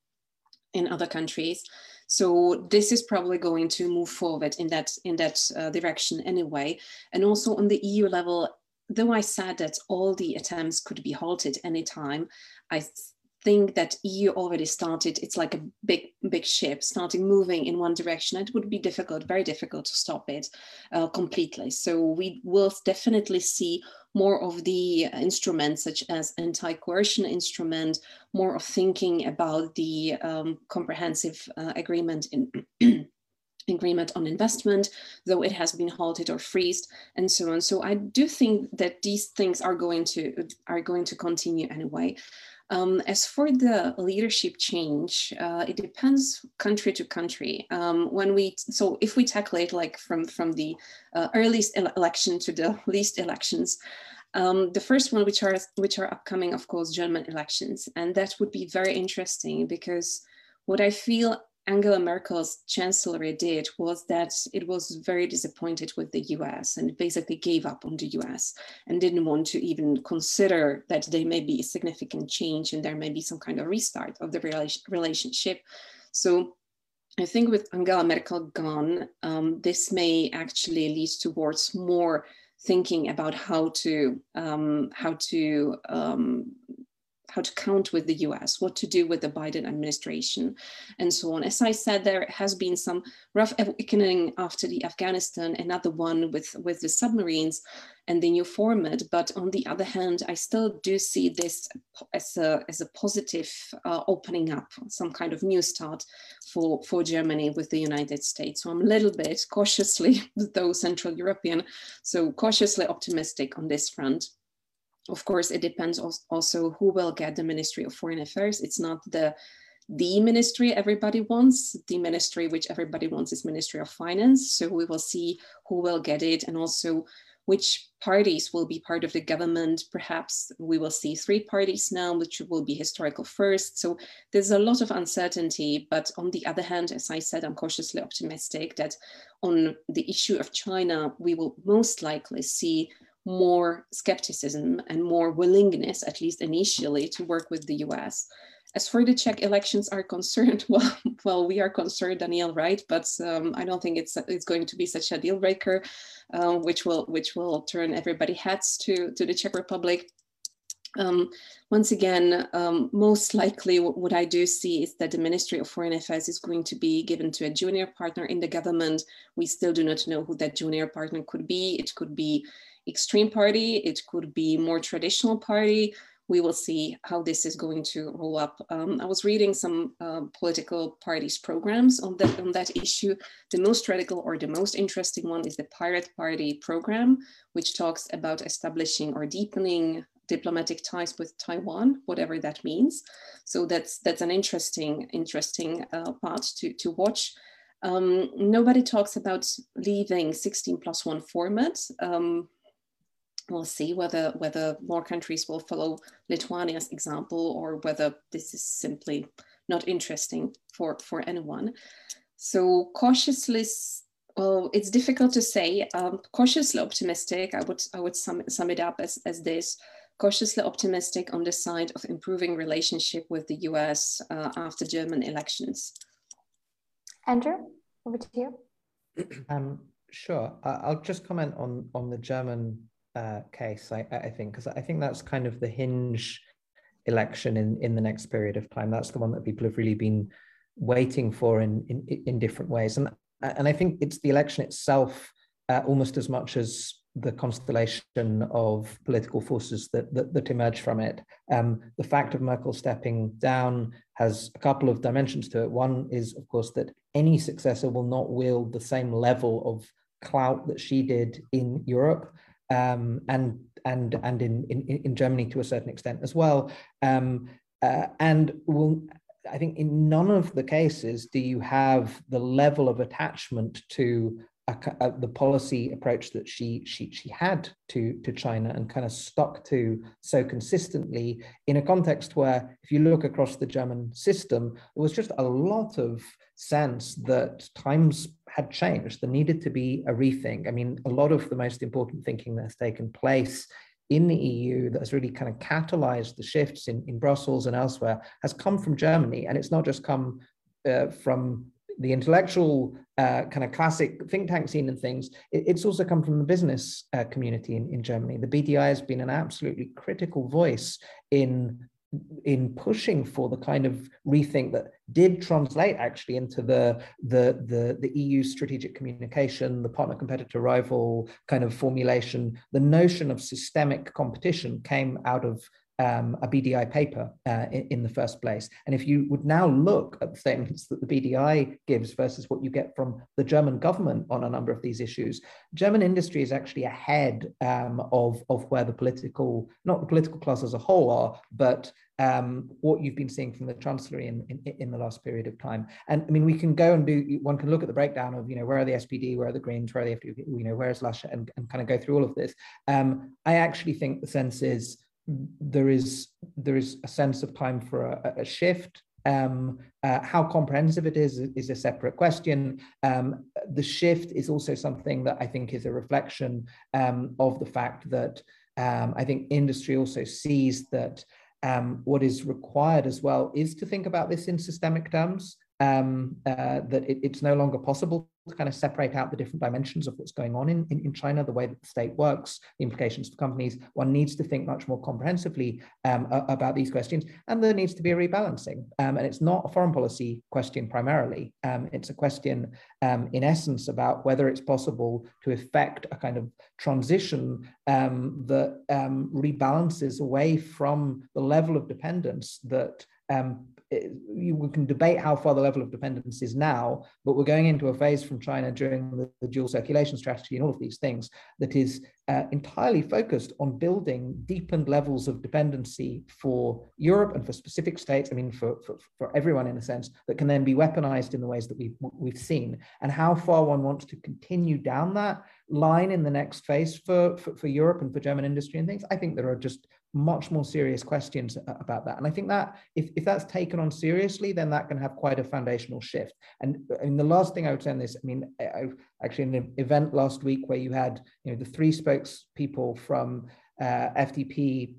in other countries. So this is probably going to move forward in that in that uh, direction anyway. And also on the EU level, though I said that all the attempts could be halted anytime, I think that EU already started, it's like a big, big ship starting moving in one direction. It would be difficult, very difficult to stop it uh, completely. So we will definitely see more of the instruments such as anti-coercion instrument, more of thinking about the um, comprehensive uh, agreement in agreement on investment, though it has been halted or freezed, and so on. So I do think that these things are going to are going to continue anyway. Um, as for the leadership change, uh, it depends country to country. Um, when we so if we tackle it like from from the uh, earliest election to the least elections, um, the first one, which are which are upcoming, of course, German elections, and that would be very interesting because what I feel Angela Merkel's chancellery did was that it was very disappointed with the US and basically gave up on the US and didn't want to even consider that there may be a significant change and there may be some kind of restart of the relationship. So I think with Angela Merkel gone, um, this may actually lead towards more thinking about how to um, how to um, how to count with the US, what to do with the Biden administration, and so on. As I said, there has been some rough awakening after the Afghanistan, another one with, with the submarines and the new format. But on the other hand, I still do see this as a, as a positive uh, opening up, some kind of new start for, for Germany with the United States. So I'm a little bit cautiously, though Central European, so cautiously optimistic on this front of course, it depends also who will get the Ministry of Foreign Affairs. It's not the the ministry everybody wants. The ministry which everybody wants is Ministry of Finance. So we will see who will get it and also which parties will be part of the government. Perhaps we will see three parties now, which will be historical first. So there's a lot of uncertainty. But on the other hand, as I said, I'm cautiously optimistic that on the issue of China, we will most likely see more skepticism and more willingness, at least initially, to work with the US. As for the Czech elections are concerned, well, well, we are concerned, Danielle, right? But um, I don't think it's it's going to be such a deal breaker, uh, which will which will turn everybody heads to to the Czech Republic. Um, once again, um, most likely what, I do see is that the Ministry of Foreign Affairs is going to be given to a junior partner in the government. We still do not know who that junior partner could be. It could be extreme party, it could be more traditional party. We will see how this is going to roll up. Um, I was reading some uh, political parties programs on that, on that issue. The most radical or the most interesting one is the Pirate Party program, which talks about establishing or deepening diplomatic ties with Taiwan, whatever that means. So that's that's an interesting interesting uh, part to to watch. Um, nobody talks about leaving 16 plus one format. Um, we'll see whether whether more countries will follow Lithuania's example or whether this is simply not interesting for for anyone. So cautiously, well, it's difficult to say. Um, cautiously optimistic. I would I would sum, sum it up as as this. Cautiously optimistic on the side of improving relationship with the US uh, after German elections. Andrew, over to you. Um, sure. I'll just comment on on the German uh, case, I, I think, because I think that's kind of the hinge election in, in the next period of time. That's the one that people have really been waiting for in, in, in different ways. And, and I think it's the election itself uh, almost as much as the constellation of political forces that, that, that emerge from it. Um, the fact of Merkel stepping down has a couple of dimensions to it. One is, of course, that any successor will not wield the same level of clout that she did in Europe um, and and and in, in in Germany to a certain extent as well. Um, uh, and will I think in none of the cases do you have the level of attachment to a, a, the policy approach that she she she had to to China and kind of stuck to so consistently in a context where if you look across the German system, there was just a lot of sense that times had changed. There needed to be a rethink. I mean, a lot of the most important thinking that's taken place in the EU that has really kind of catalyzed the shifts in, in Brussels and elsewhere has come from Germany. And it's not just come uh, from the intellectual uh, kind of classic think tank scene and things, it, it's also come from the business uh, community in, in Germany. The BDI has been an absolutely critical voice in in pushing for the kind of rethink that did translate actually into the, the, the, the EU strategic communication, the partner competitor rival kind of formulation, the notion of systemic competition came out of um, a BDI paper uh, in, in, the first place. And if you would now look at the statements that the BDI gives versus what you get from the German government on a number of these issues, German industry is actually ahead um, of, of where the political, not the political class as a whole are, but um, what you've been seeing from the Chancellery in, in, in, the last period of time. And I mean, we can go and do, one can look at the breakdown of, you know, where are the SPD, where are the Greens, where are the you know, where is Laschet, and, and kind of go through all of this. Um, I actually think the sense is, there is there is a sense of time for a, a shift. Um, uh, how comprehensive it is is a separate question. Um, the shift is also something that I think is a reflection um, of the fact that um, I think industry also sees that um, what is required as well is to think about this in systemic terms um, uh, that it, it's no longer possible to kind of separate out the different dimensions of what's going on in, in, in, China, the way that the state works, the implications for companies. One needs to think much more comprehensively um, about these questions, and there needs to be a rebalancing. Um, and it's not a foreign policy question primarily. Um, it's a question, um, in essence, about whether it's possible to effect a kind of transition um, that um, rebalances away from the level of dependence that um, you can debate how far the level of dependence is now, but we're going into a phase from China during the, the dual circulation strategy and all of these things that is uh, entirely focused on building deepened levels of dependency for Europe and for specific states. I mean, for, for, for everyone in a sense, that can then be weaponized in the ways that we've, we've seen. And how far one wants to continue down that line in the next phase for, for, for Europe and for German industry and things, I think there are just much more serious questions about that. And I think that if, if that's taken on seriously, then that can have quite a foundational shift. And I mean, the last thing I would say on this, I mean, I, actually in an event last week where you had, you know, the three spokespeople from uh, FDP,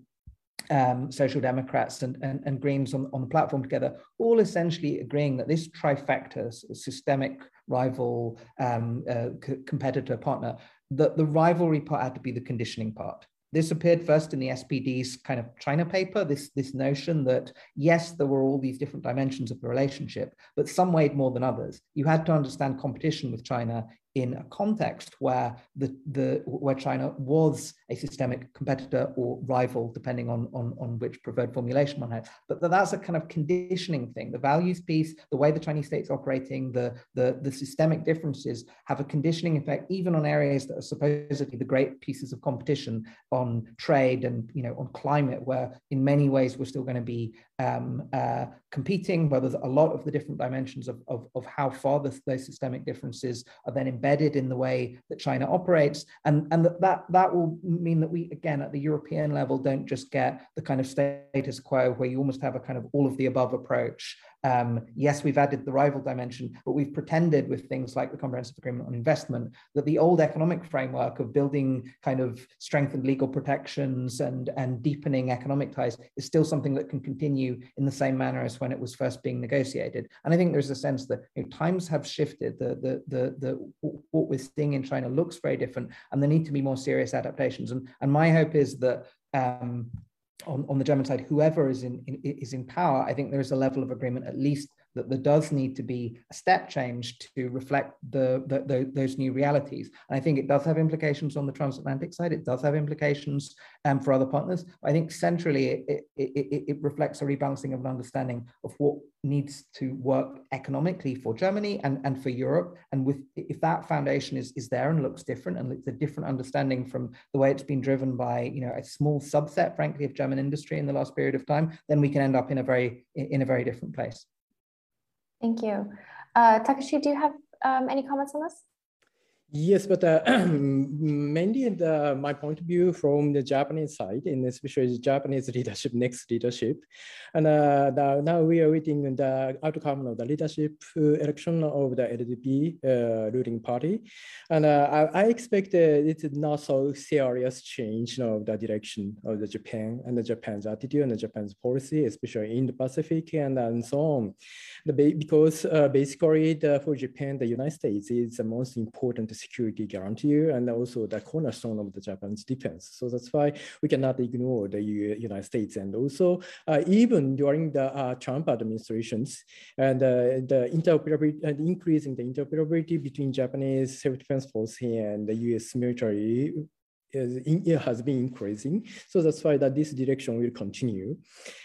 um, Social Democrats and, and, and Greens on, on the platform together, all essentially agreeing that this trifecta, systemic rival, um, uh, competitor, partner, that the rivalry part had to be the conditioning part this appeared first in the SPD's kind of China paper, this, this notion that, yes, there were all these different dimensions of the relationship, but some weighed more than others. You had to understand competition with China in a context where the, the where China was a systemic competitor or rival, depending on, on, on which preferred formulation one had. But that's a kind of conditioning thing. The values piece, the way the Chinese state's operating, the, the, the systemic differences have a conditioning effect even on areas that are supposedly the great pieces of competition on trade and you know on climate, where in many ways we're still going to be um, uh, competing, where there's a lot of the different dimensions of, of, of how far those systemic differences are then embedded in the way that China operates. And, and that, that, that will mean that we, again, at the European level, don't just get the kind of status quo where you almost have a kind of all of the above approach um, yes, we've added the rival dimension, but we've pretended with things like the Comprehensive Agreement on Investment that the old economic framework of building kind of strengthened legal protections and, and deepening economic ties is still something that can continue in the same manner as when it was first being negotiated. And I think there's a sense that you know, times have shifted. The, the, the, the, what we're seeing in China looks very different, and there need to be more serious adaptations. And, and my hope is that um, on, on the German side, whoever is in, in, is in power, I think there is a level of agreement, at least that there does need to be a step change to reflect the, the, the, those new realities. And I think it does have implications on the transatlantic side. It does have implications um, for other partners. I think centrally it, it, it, it, reflects a rebalancing of an understanding of what needs to work economically for Germany and, and for Europe. And with if that foundation is, is there and looks different and it's a different understanding from the way it's been driven by you know a small subset, frankly, of German industry in the last period of time, then we can end up in a very in a very different place. Thank you. Uh, Takashi, do you have um, any comments on this? Yes, but uh, mainly the, my point of view from the Japanese side, and especially Japanese leadership, next leadership. And uh, now we are waiting the outcome of the leadership election of the LDP uh, ruling party. And uh, I, I, expect it's not so serious change of the direction of the Japan and the Japan's attitude and the Japan's policy, especially in the Pacific and, and so on. The, because uh, basically the, for Japan, the United States is the most important security guarantee and also the cornerstone of the Japanese defense. So that's why we cannot ignore the United States. And also, uh, even during the uh, Trump administrations and uh, the interoperability, uh, increasing the interoperability between Japanese self-defense force and the US military has been increasing. So that's why that this direction will continue.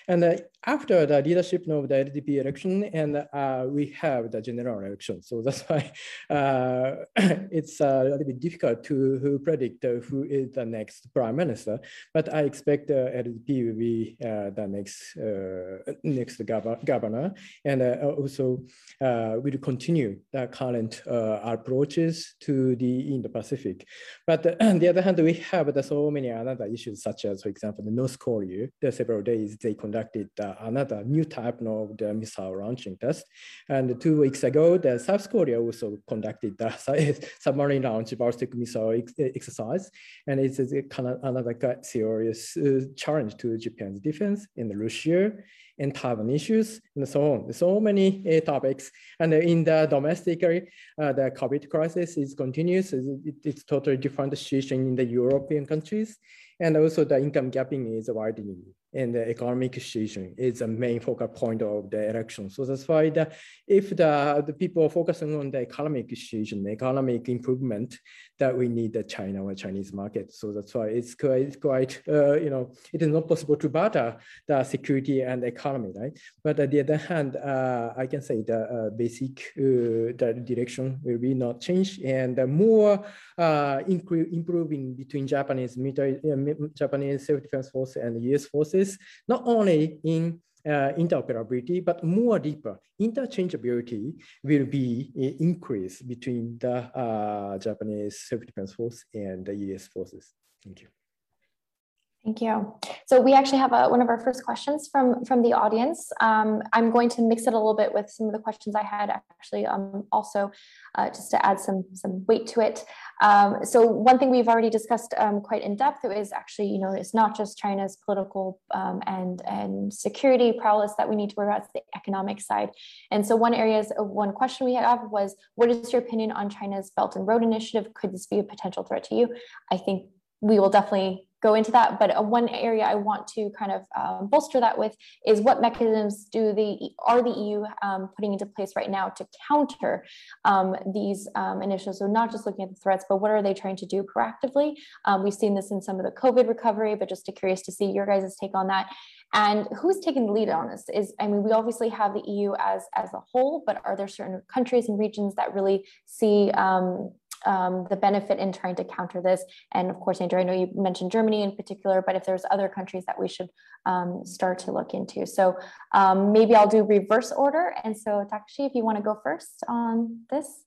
And uh, after the leadership of the LDP election, and uh, we have the general election. So that's why uh, it's a little bit difficult to predict who is the next prime minister. But I expect the LDP will be uh, the next uh, next gov governor, and uh, also will continue the current approaches to the Indo-Pacific. But on the other hand, we have so many other issues, such as, for example, the North Korea. There several days they conducted another new type of the missile launching test. And two weeks ago, the South Korea also conducted the submarine launch ballistic missile ex exercise. And it's kind of another serious uh, challenge to Japan's defense in the Russia and Taiwan issues and so on. So many uh, topics. And in the domestically, uh, the COVID crisis is continuous. It, it's totally different situation in the European countries. And also the income gapping is widening and the economic situation is a main focal point of the election. So that's why the, if the, the people are focusing on the economic situation, economic improvement, that we need the China or Chinese market. So that's why it's quite, quite uh, you know, it is not possible to barter the security and economy, right? But on the other hand, uh, I can say the uh, basic uh, the direction will be not change and the more uh, improving between Japanese military, uh, Japanese self-defense force and US forces, not only in uh, interoperability, but more deeper interchangeability will be uh, increased between the uh, Japanese self-defense force and the US forces. Thank you. Thank you. So we actually have a, one of our first questions from, from the audience. Um, I'm going to mix it a little bit with some of the questions I had actually um, also uh, just to add some, some weight to it. Um, so one thing we've already discussed um, quite in depth is actually, you know, it's not just China's political um, and, and security prowess that we need to worry about, it's the economic side. And so one areas of one question we have was, what is your opinion on China's Belt and Road Initiative? Could this be a potential threat to you? I think we will definitely go into that. But uh, one area I want to kind of um, bolster that with is what mechanisms do the are the EU um, putting into place right now to counter um, these um, initiatives? So not just looking at the threats, but what are they trying to do proactively? Um, we've seen this in some of the COVID recovery, but just curious to see your guys' take on that. And who's taking the lead on this? Is I mean, we obviously have the EU as as a whole, but are there certain countries and regions that really see um, um, the benefit in trying to counter this. And of course, Andrew, I know you mentioned Germany in particular, but if there's other countries that we should um, start to look into. So um, maybe I'll do reverse order. And so Takashi, if you want to go first on this.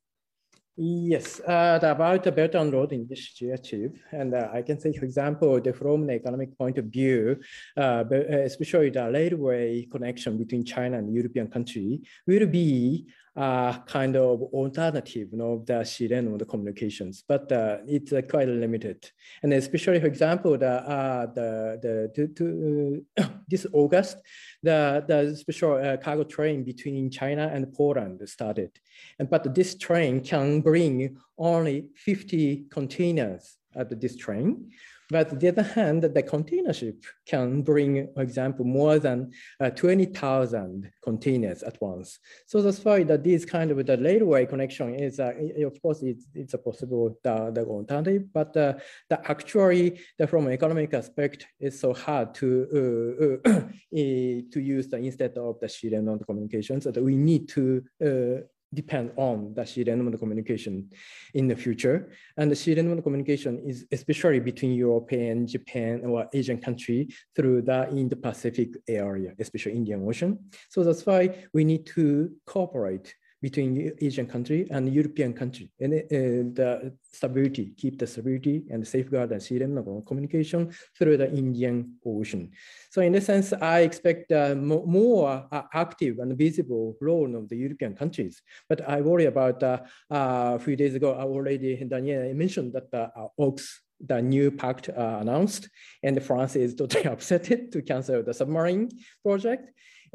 Yes, uh, about the Belt and Road Initiative, and uh, I can say, for example, the, from an economic point of view, uh, uh especially the railway connection between China and European country will be uh, kind of alternative you know, the sea lane of the communications, but uh, it's uh, quite limited. And especially, for example, the, uh, the, the to, to this August, the, the special uh, cargo train between China and Poland started. And, but this train can bring only 50 containers at this train. But on the other hand, the container ship can bring, for example, more than uh, 20,000 containers at once. So that's why that this kind of the railway connection is, uh, of course, it's, it's a possible the, the alternative, but uh, the actually, the, from an economic aspect, it's so hard to uh, uh, to use the instead of the sea lane communications that we need to uh, depend on the sea lane communication in the future. And the sea lane communication is especially between Europe and Japan or Asian country through the Indo-Pacific area, especially Indian Ocean. So that's why we need to cooperate between Asian country and European country and, and the stability, keep the stability and safeguard the see them communication through the Indian Ocean. So in a sense, I expect uh, more uh, active and visible role of the European countries. But I worry about uh, uh a few days ago, I already, Danielle mentioned that the uh, AUKUS the new pact uh, announced and France is totally upset to cancel the submarine project.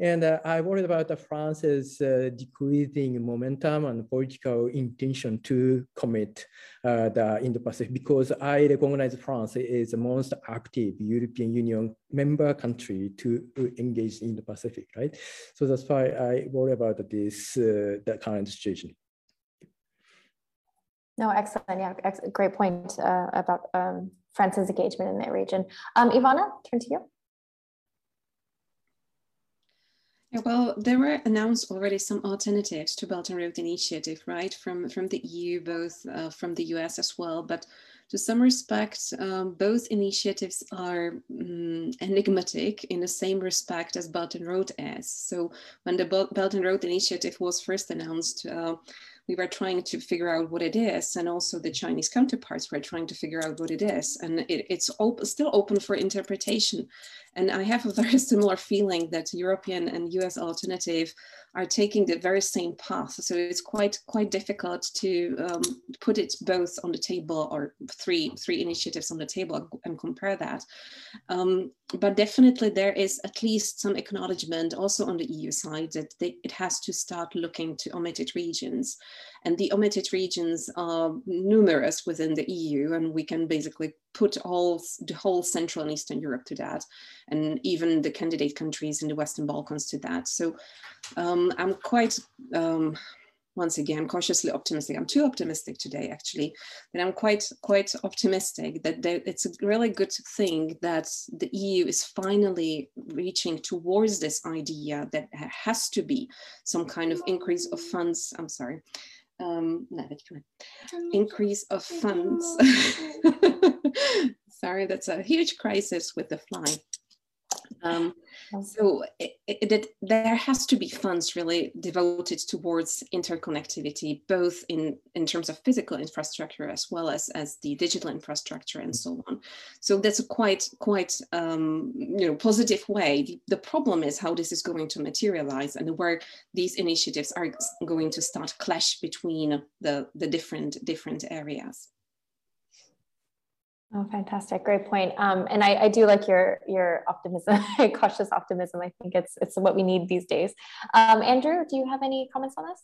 And uh, I worried about France's uh, decreasing momentum and political intention to commit uh, the Indo-Pacific because I recognize France is the most active European Union member country to engage in the Pacific, right? So that's why I worry about this uh, the current situation. No, excellent. Yeah, ex great point uh, about um, France's engagement in that region. Um, Ivana, turn to you. Well, there were announced already some alternatives to Belt and Road Initiative, right, from from the EU, both uh, from the US as well. But to some respect, um, both initiatives are um, enigmatic in the same respect as Belt and Road is. So when the Belt and Road Initiative was first announced, uh, we were trying to figure out what it is, and also the Chinese counterparts were trying to figure out what it is, and it, it's op still open for interpretation. And I have a very similar feeling that European and US alternative are taking the very same path. So it's quite quite difficult to um, put it both on the table or three three initiatives on the table and compare that. Um, but definitely there is at least some acknowledgement also on the EU side that they, it has to start looking to omitted regions. And the omitted regions are numerous within the EU, and we can basically put all the whole Central and Eastern Europe to that, and even the candidate countries in the Western Balkans to that. So um, I'm quite, um, once again, cautiously optimistic. I'm too optimistic today, actually, but I'm quite, quite optimistic that there, it's a really good thing that the EU is finally reaching towards this idea that has to be some kind of increase of funds. I'm sorry. Um, increase of funds Sorry, that's a huge crisis with the fly. Um, so it, it, there has to be funds really devoted towards interconnectivity, both in, in terms of physical infrastructure as well as, as the digital infrastructure and so on. So that's a quite quite um, you know positive way. The, the problem is how this is going to materialize and where these initiatives are going to start clash between the, the different different areas. Oh, fantastic! Great point. Um, and I, I, do like your your optimism, cautious optimism. I think it's it's what we need these days. Um, Andrew, do you have any comments on this?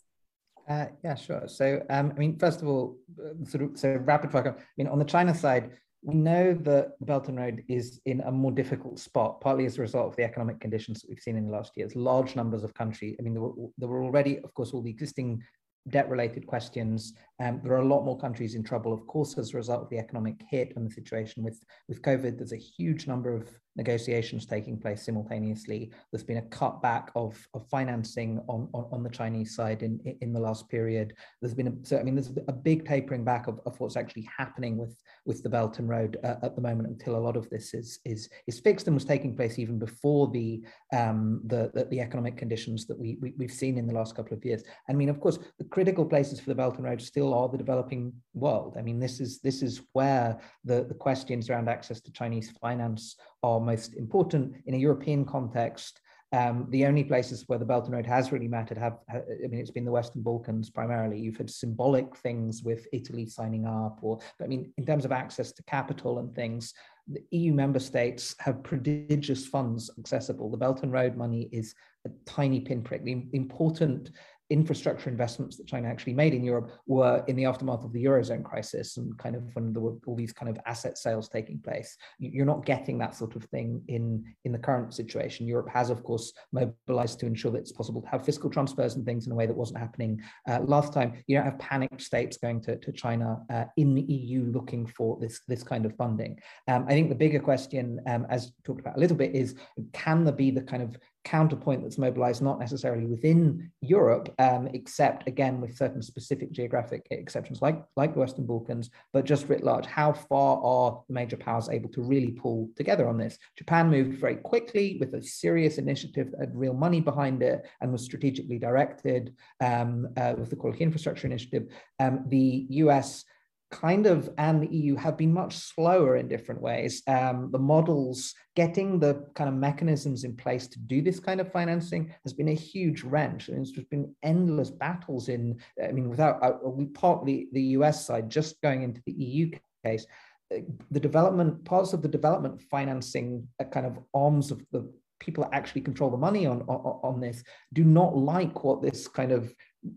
Uh, yeah, sure. So, um, I mean, first of all, uh, sort of so rapid fire. I mean, on the China side, we know that Belt and Road is in a more difficult spot, partly as a result of the economic conditions that we've seen in the last years. Large numbers of countries. I mean, there were, there were already, of course, all the existing debt related questions. Um, there are a lot more countries in trouble, of course, as a result of the economic hit and the situation with, with COVID. There's a huge number of negotiations taking place simultaneously. There's been a cutback of, of financing on, on, on, the Chinese side in, in the last period. There's been a, so I mean, there's a big tapering back of, of what's actually happening with, with the Belt and Road uh, at the moment until a lot of this is, is, is fixed and was taking place even before the, um, the, the, the economic conditions that we, we, we've seen in the last couple of years. I mean, of course, the critical places for the Belt and Road still are the developing world. I mean, this is, this is where the, the questions around access to Chinese finance are most important in a European context. Um, the only places where the Belt and Road has really mattered have, I mean, it's been the Western Balkans primarily. You've had symbolic things with Italy signing up, or, but I mean, in terms of access to capital and things, the EU member states have prodigious funds accessible. The Belt and Road money is a tiny pinprick. The important infrastructure investments that China actually made in Europe were in the aftermath of the Eurozone crisis and kind of when there were all these kind of asset sales taking place. You're not getting that sort of thing in, in the current situation. Europe has, of course, mobilized to ensure that it's possible to have fiscal transfers and things in a way that wasn't happening uh, last time. You don't have panicked states going to, to China uh, in the EU looking for this, this kind of funding. Um, I think the bigger question, um, as talked about a little bit, is can there be the kind of counterpoint that's mobilized not necessarily within Europe, um, except again with certain specific geographic exceptions like, like the Western Balkans, but just writ large, how far are the major powers able to really pull together on this? Japan moved very quickly with a serious initiative that had real money behind it and was strategically directed um, uh, with the Quality Infrastructure Initiative. Um, the US kind of and the EU have been much slower in different ways. Um, the models, getting the kind of mechanisms in place to do this kind of financing has been a huge wrench. And it's just been endless battles in, I mean, without, uh, we partly the US side, just going into the EU case, uh, the development, parts of the development financing uh, kind of arms of the people that actually control the money on, on, on this do not like what this kind of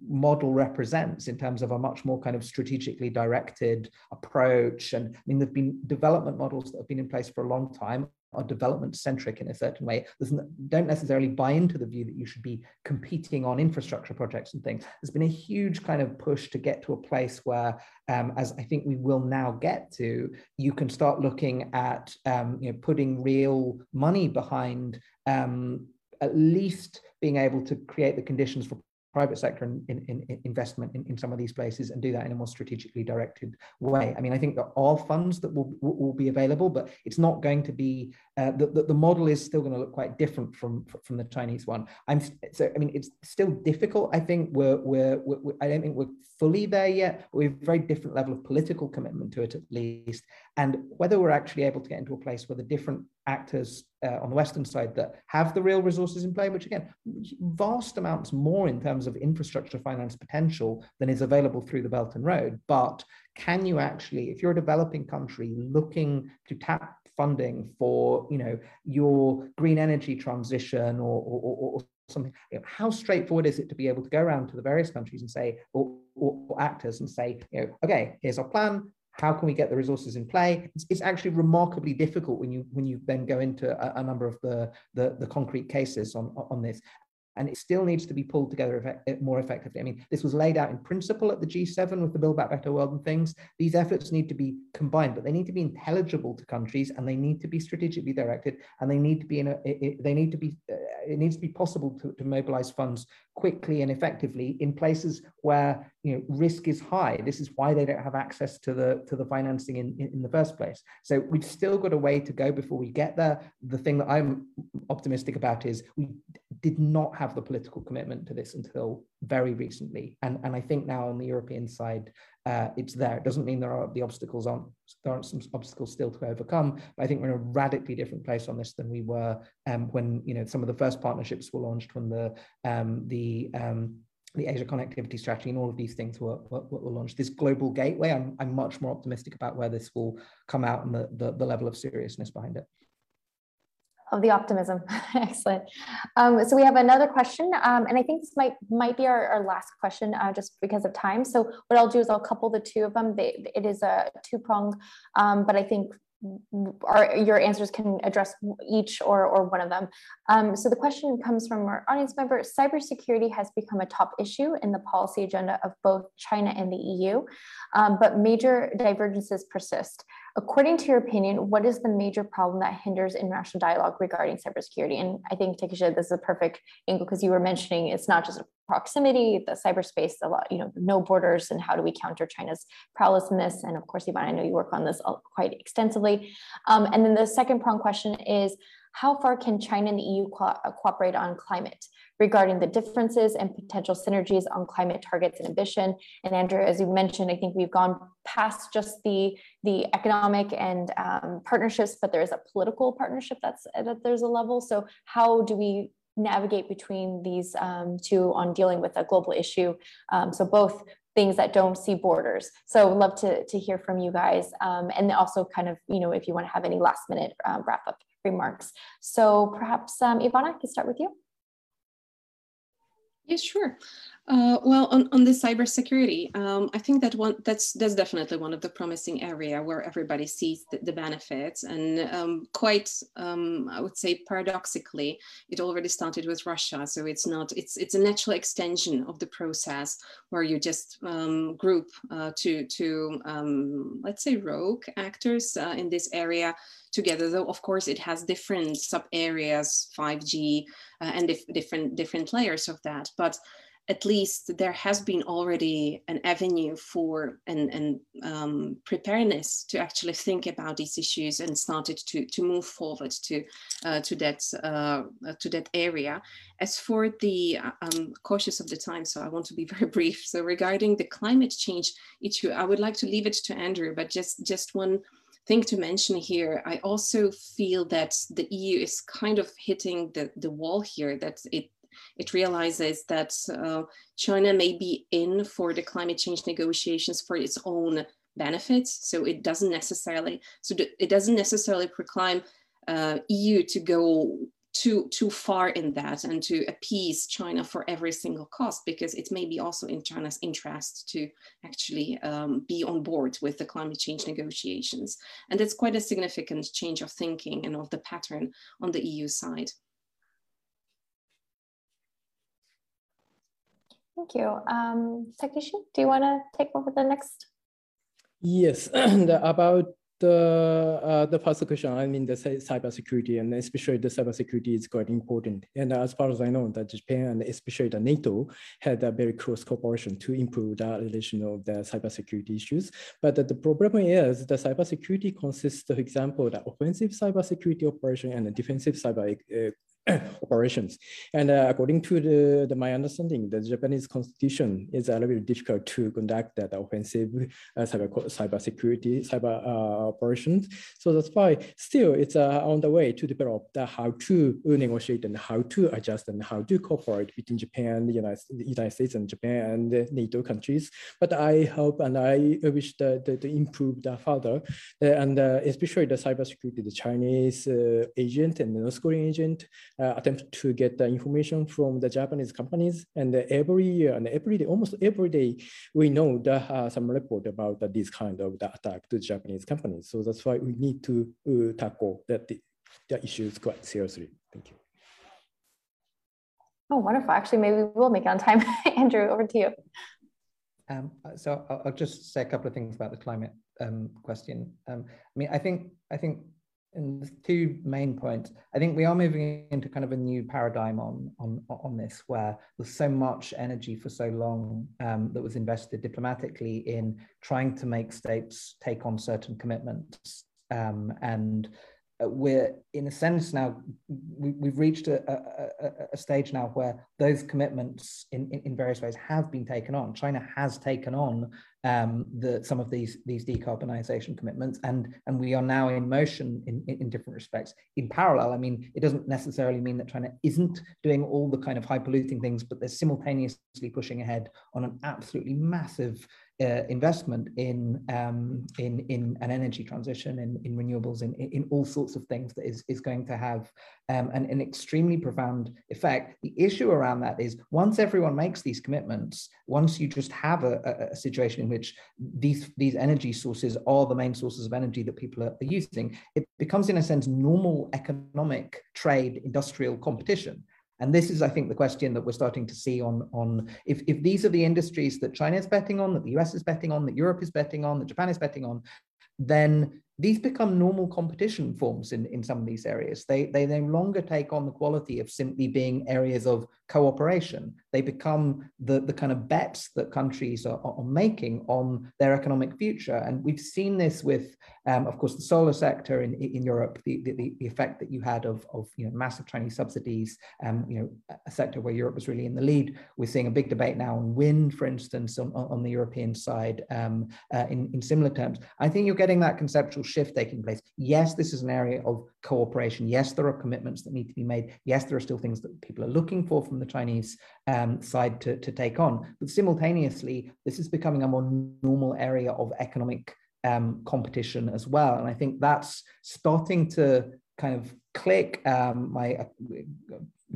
model represents in terms of a much more kind of strategically directed approach. And I mean, there've been development models that have been in place for a long time are development centric in a certain way don't necessarily buy into the view that you should be competing on infrastructure projects and things there's been a huge kind of push to get to a place where um, as i think we will now get to you can start looking at um, you know putting real money behind um, at least being able to create the conditions for private sector in, in, in investment in, in, some of these places and do that in a more strategically directed way. I mean, I think there are funds that will, will be available, but it's not going to be, uh, the, the, the, model is still going to look quite different from, from the Chinese one. I'm so, I mean, it's still difficult. I think we're, we're, we're I don't think we're fully there yet. we have a very different level of political commitment to it at least. And whether we're actually able to get into a place where the different actors uh, on the Western side that have the real resources in play, which again, vast amounts more in terms of infrastructure finance potential than is available through the Belt and Road. But can you actually, if you're a developing country looking to tap funding for, you know, your green energy transition or, or, or something, you know, how straightforward is it to be able to go around to the various countries and say, or, or actors and say, you know, okay, here's our plan, how can we get the resources in play? It's, it's, actually remarkably difficult when you when you then go into a, a number of the, the, the concrete cases on on this and it still needs to be pulled together effect, more effectively. I mean, this was laid out in principle at the G7 with the Build Back Better World and things. These efforts need to be combined, but they need to be intelligible to countries, and they need to be strategically directed, and they need to be in a. It, they need to be. Uh, it needs to be possible to, to mobilize funds quickly and effectively in places where you know risk is high. This is why they don't have access to the to the financing in, in, in the first place. So we've still got a way to go before we get there. The thing that I'm optimistic about is we did not have the political commitment to this until very recently. And, and I think now on the European side, uh, it's there. It doesn't mean there are the obstacles aren't there aren't some obstacles still to overcome. But I think we're in a radically different place on this than we were um, when you know some of the first partnerships were launched when the um, the um, the Asia connectivity strategy and all of these things were, were, were, launched. This global gateway, I'm, I'm much more optimistic about where this will come out and the, the, the level of seriousness behind it of the optimism. Excellent. Um, so we have another question, um, and I think this might might be our, our last question uh, just because of time. So what I'll do is I'll couple the two of them. They, it is a two prong, um, but I think our, your answers can address each or, or one of them. Um, so the question comes from our audience member, cybersecurity has become a top issue in the policy agenda of both China and the EU, um, but major divergences persist. According to your opinion, what is the major problem that hinders international dialogue regarding cybersecurity? And I think, Takashi, this is a perfect angle because you were mentioning it's not just proximity, the cyberspace, a lot, you know, no borders, and how do we counter China's prowess in this? And of course, Ivana, I know you work on this quite extensively. Um, and then the second prong question is, how far can China and the EU co uh, cooperate on climate regarding the differences and potential synergies on climate targets and ambition? And Andrew, as you mentioned, I think we've gone past just the, the economic and um, partnerships, but there is a political partnership that's that there's a level. So how do we navigate between these um, two on dealing with a global issue? Um, so both things that don't see borders. So love to, to hear from you guys. Um, and also kind of, you know, if you want to have any last minute uh, wrap up remarks. So perhaps um, Ivana, I can start with you. Yeah, sure. Uh, well, on, on the cybersecurity, um, I think that one that's that's definitely one of the promising area where everybody sees the, the benefits, and um, quite um, I would say paradoxically, it already started with Russia, so it's not it's it's a natural extension of the process where you just um, group uh, to to um, let's say rogue actors uh, in this area together. Though of course it has different sub areas, 5G, uh, and dif different different layers of that, but at least there has been already an avenue for and, um, preparedness to actually think about these issues and started to, to move forward to, uh, to, that, uh, to that area. As for the, uh, I'm cautious of the time, so I want to be very brief. So regarding the climate change issue, I would like to leave it to Andrew, but just, just one thing to mention here, I also feel that the EU is kind of hitting the, the wall here, that it it realizes that uh, China may be in for the climate change negotiations for its own benefits. So it doesn't necessarily, so it doesn't necessarily proclaim uh, EU to go too too far in that and to appease China for every single cost because it may be also in China's interest to actually um, be on board with the climate change negotiations. And that's quite a significant change of thinking and of the pattern on the EU side. Thank you. Um, Takashi, do you want to take over the next? Yes, and about the uh, the first question, I mean the cybersecurity and especially the cybersecurity is quite important. And as far as I know, that Japan and especially the NATO had a very close cooperation to improve the relation of the cybersecurity issues. But the problem is the cybersecurity consists, for example, the offensive cybersecurity operation and the defensive cyber uh, operations. And uh, according to the, the, my understanding, the Japanese constitution is a little bit difficult to conduct that offensive uh, cyber cyber security cyber uh, operations. So that's why still it's uh, on the way to develop the how to negotiate and how to adjust and how to cooperate between Japan, the United, the United States, and Japan and the NATO countries. But I hope and I wish that to improve that further, uh, and uh, especially the cybersecurity, the Chinese agent and the North Korean agent uh, attempt to get the information from the Japanese companies. And every year and every day, almost every day, we know that uh, some report about this kind of the attack to Japanese companies. So that's why we need to uh, tackle that the, the issues quite seriously. Thank you. Oh, wonderful. Actually, maybe we will make it on time. Andrew, over to you. Um, so I'll, I'll, just say a couple of things about the climate um, question. Um, I mean, I think I think and two main points. I think we are moving into kind of a new paradigm on on on this, where there's so much energy for so long um, that was invested diplomatically in trying to make states take on certain commitments, um, and uh, we're in a sense now we, have reached a, a, a, stage now where those commitments in, in, in, various ways have been taken on china has taken on um, the, some of these these decarbonisation commitments, and and we are now in motion in, in, in different respects. In parallel, I mean, it doesn't necessarily mean that China isn't doing all the kind of high polluting things, but they're simultaneously pushing ahead on an absolutely massive uh, investment in um, in in an energy transition, in, in renewables, in, in all sorts of things that is is going to have um, an, an extremely profound effect. The issue around that is once everyone makes these commitments, once you just have a, a, situation in which these these energy sources are the main sources of energy that people are, are using, it becomes in a sense normal economic trade industrial competition and this is, I think, the question that we're starting to see on, on if, if these are the industries that China is betting on, that the US is betting on, that Europe is betting on, that Japan is betting on, then these become normal competition forms in, in some of these areas. They, they no longer take on the quality of simply being areas of cooperation. They become the, the kind of bets that countries are, are making on their economic future. And we've seen this with, um, of course, the solar sector in, in Europe, the, the, the effect that you had of, of you know, massive Chinese subsidies, um, you know, a sector where Europe was really in the lead. We're seeing a big debate now on wind, for instance, on, on the European side um, uh, in, in similar terms. I think you're getting that conceptual shift taking place. Yes, this is an area of cooperation. Yes, there are commitments that need to be made. Yes, there are still things that people are looking for from the Chinese um, side to, to take on. But simultaneously, this is becoming a more normal area of economic um, competition as well. And I think that's starting to kind of click. Um, my uh,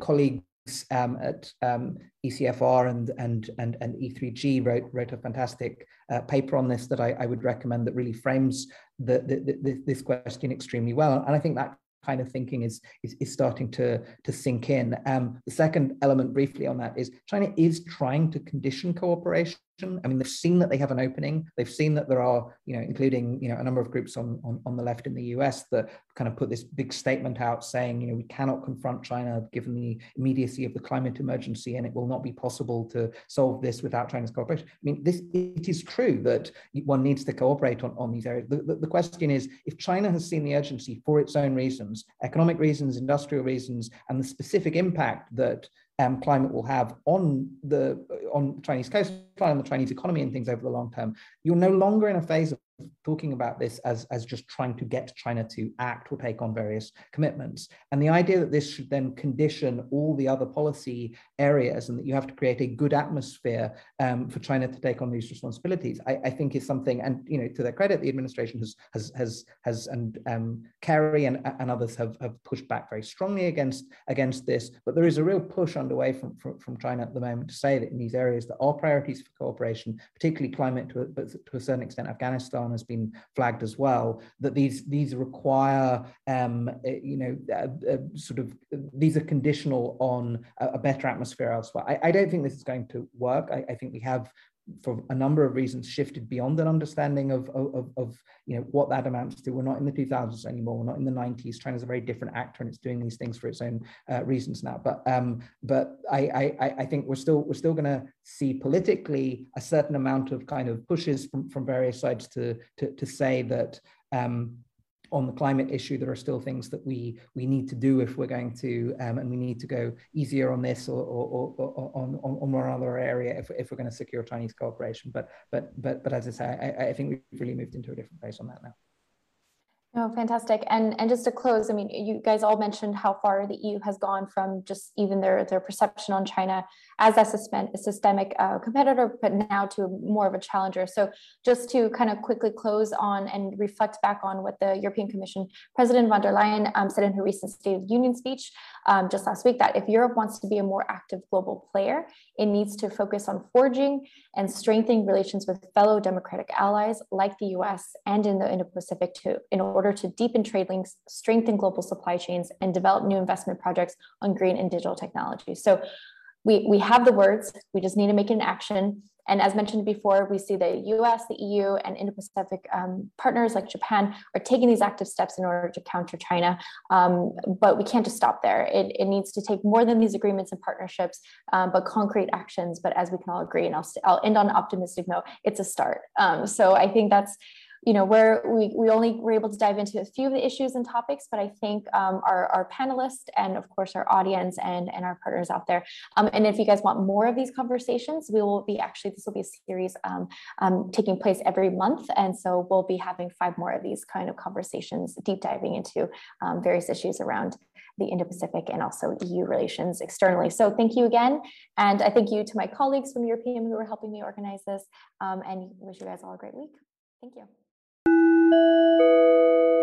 colleagues um, at um, ECFR and, and, and, and E3G wrote, wrote a fantastic uh, paper on this that I, I, would recommend that really frames the, the, the, this question extremely well. And I think that kind of thinking is, is, is starting to, to sink in. Um, the second element briefly on that is China is trying to condition cooperation I mean, they've seen that they have an opening. They've seen that there are, you know, including, you know, a number of groups on, on, on the left in the US that kind of put this big statement out saying, you know, we cannot confront China given the immediacy of the climate emergency and it will not be possible to solve this without China's cooperation. I mean, this it is true that one needs to cooperate on, on these areas. The, the, the question is, if China has seen the urgency for its own reasons, economic reasons, industrial reasons, and the specific impact that um, climate will have on the on Chinese coastline, on the Chinese economy, and things over the long term. You're no longer in a phase of talking about this as, as just trying to get China to act or take on various commitments. And the idea that this should then condition all the other policy areas and that you have to create a good atmosphere um, for China to take on these responsibilities, I, I, think is something, and you know, to their credit, the administration has has has has and um, Kerry and, and others have, have pushed back very strongly against against this. But there is a real push underway from, from, from China at the moment to say that in these areas that are priorities for cooperation, particularly climate to a, but to a certain extent Afghanistan has been flagged as well, that these these require um, eh, you know uh, uh, sort of these are conditional on a, a better atmosphere elsewhere. I, I, don't think this is going to work. I, I think we have for a number of reasons shifted beyond an understanding of, of, of, you know what that amounts to. We're not in the 2000s anymore. We're not in the 90s. China's a very different actor and it's doing these things for its own uh, reasons now. But um, but I, I I think we're still we're still going to see politically a certain amount of kind of pushes from, from various sides to to, to say that um, on the climate issue, there are still things that we we need to do if we're going to, um, and we need to go easier on this or, or, or, on, on, on one other area if, if we're going to secure Chinese cooperation. But but but but as I say, I, I think we've really moved into a different place on that now. Oh, fantastic. And and just to close, I mean, you guys all mentioned how far the EU has gone from just even their, their perception on China as a, systemic uh, competitor, but now to more of a challenger. So just to kind of quickly close on and reflect back on what the European Commission President von der Leyen um, said in her recent State of Union speech um, just last week, that if Europe wants to be a more active global player, it needs to focus on forging and strengthening relations with fellow democratic allies like the US and in the Indo-Pacific too, in order to deepen trade links, strengthen global supply chains, and develop new investment projects on green and digital technology. So we, we have the words, we just need to make an action. And as mentioned before, we see the US, the EU, and Indo Pacific um, partners like Japan are taking these active steps in order to counter China. Um, but we can't just stop there. It, it, needs to take more than these agreements and partnerships, um, but concrete actions. But as we can all agree, and I'll, I'll end on an optimistic note, it's a start. Um, so I think that's you know, where we, we only were able to dive into a few of the issues and topics, but I think um, our, our panelists and of course our audience and, and our partners out there. Um, and if you guys want more of these conversations, we will be actually, this will be a series um, um taking place every month. And so we'll be having five more of these kind of conversations, deep diving into um, various issues around the Indo-Pacific and also EU relations externally. So thank you again. And I thank you to my colleagues from Europeum who are helping me organize this um, and wish you guys all a great week. Thank you. thank you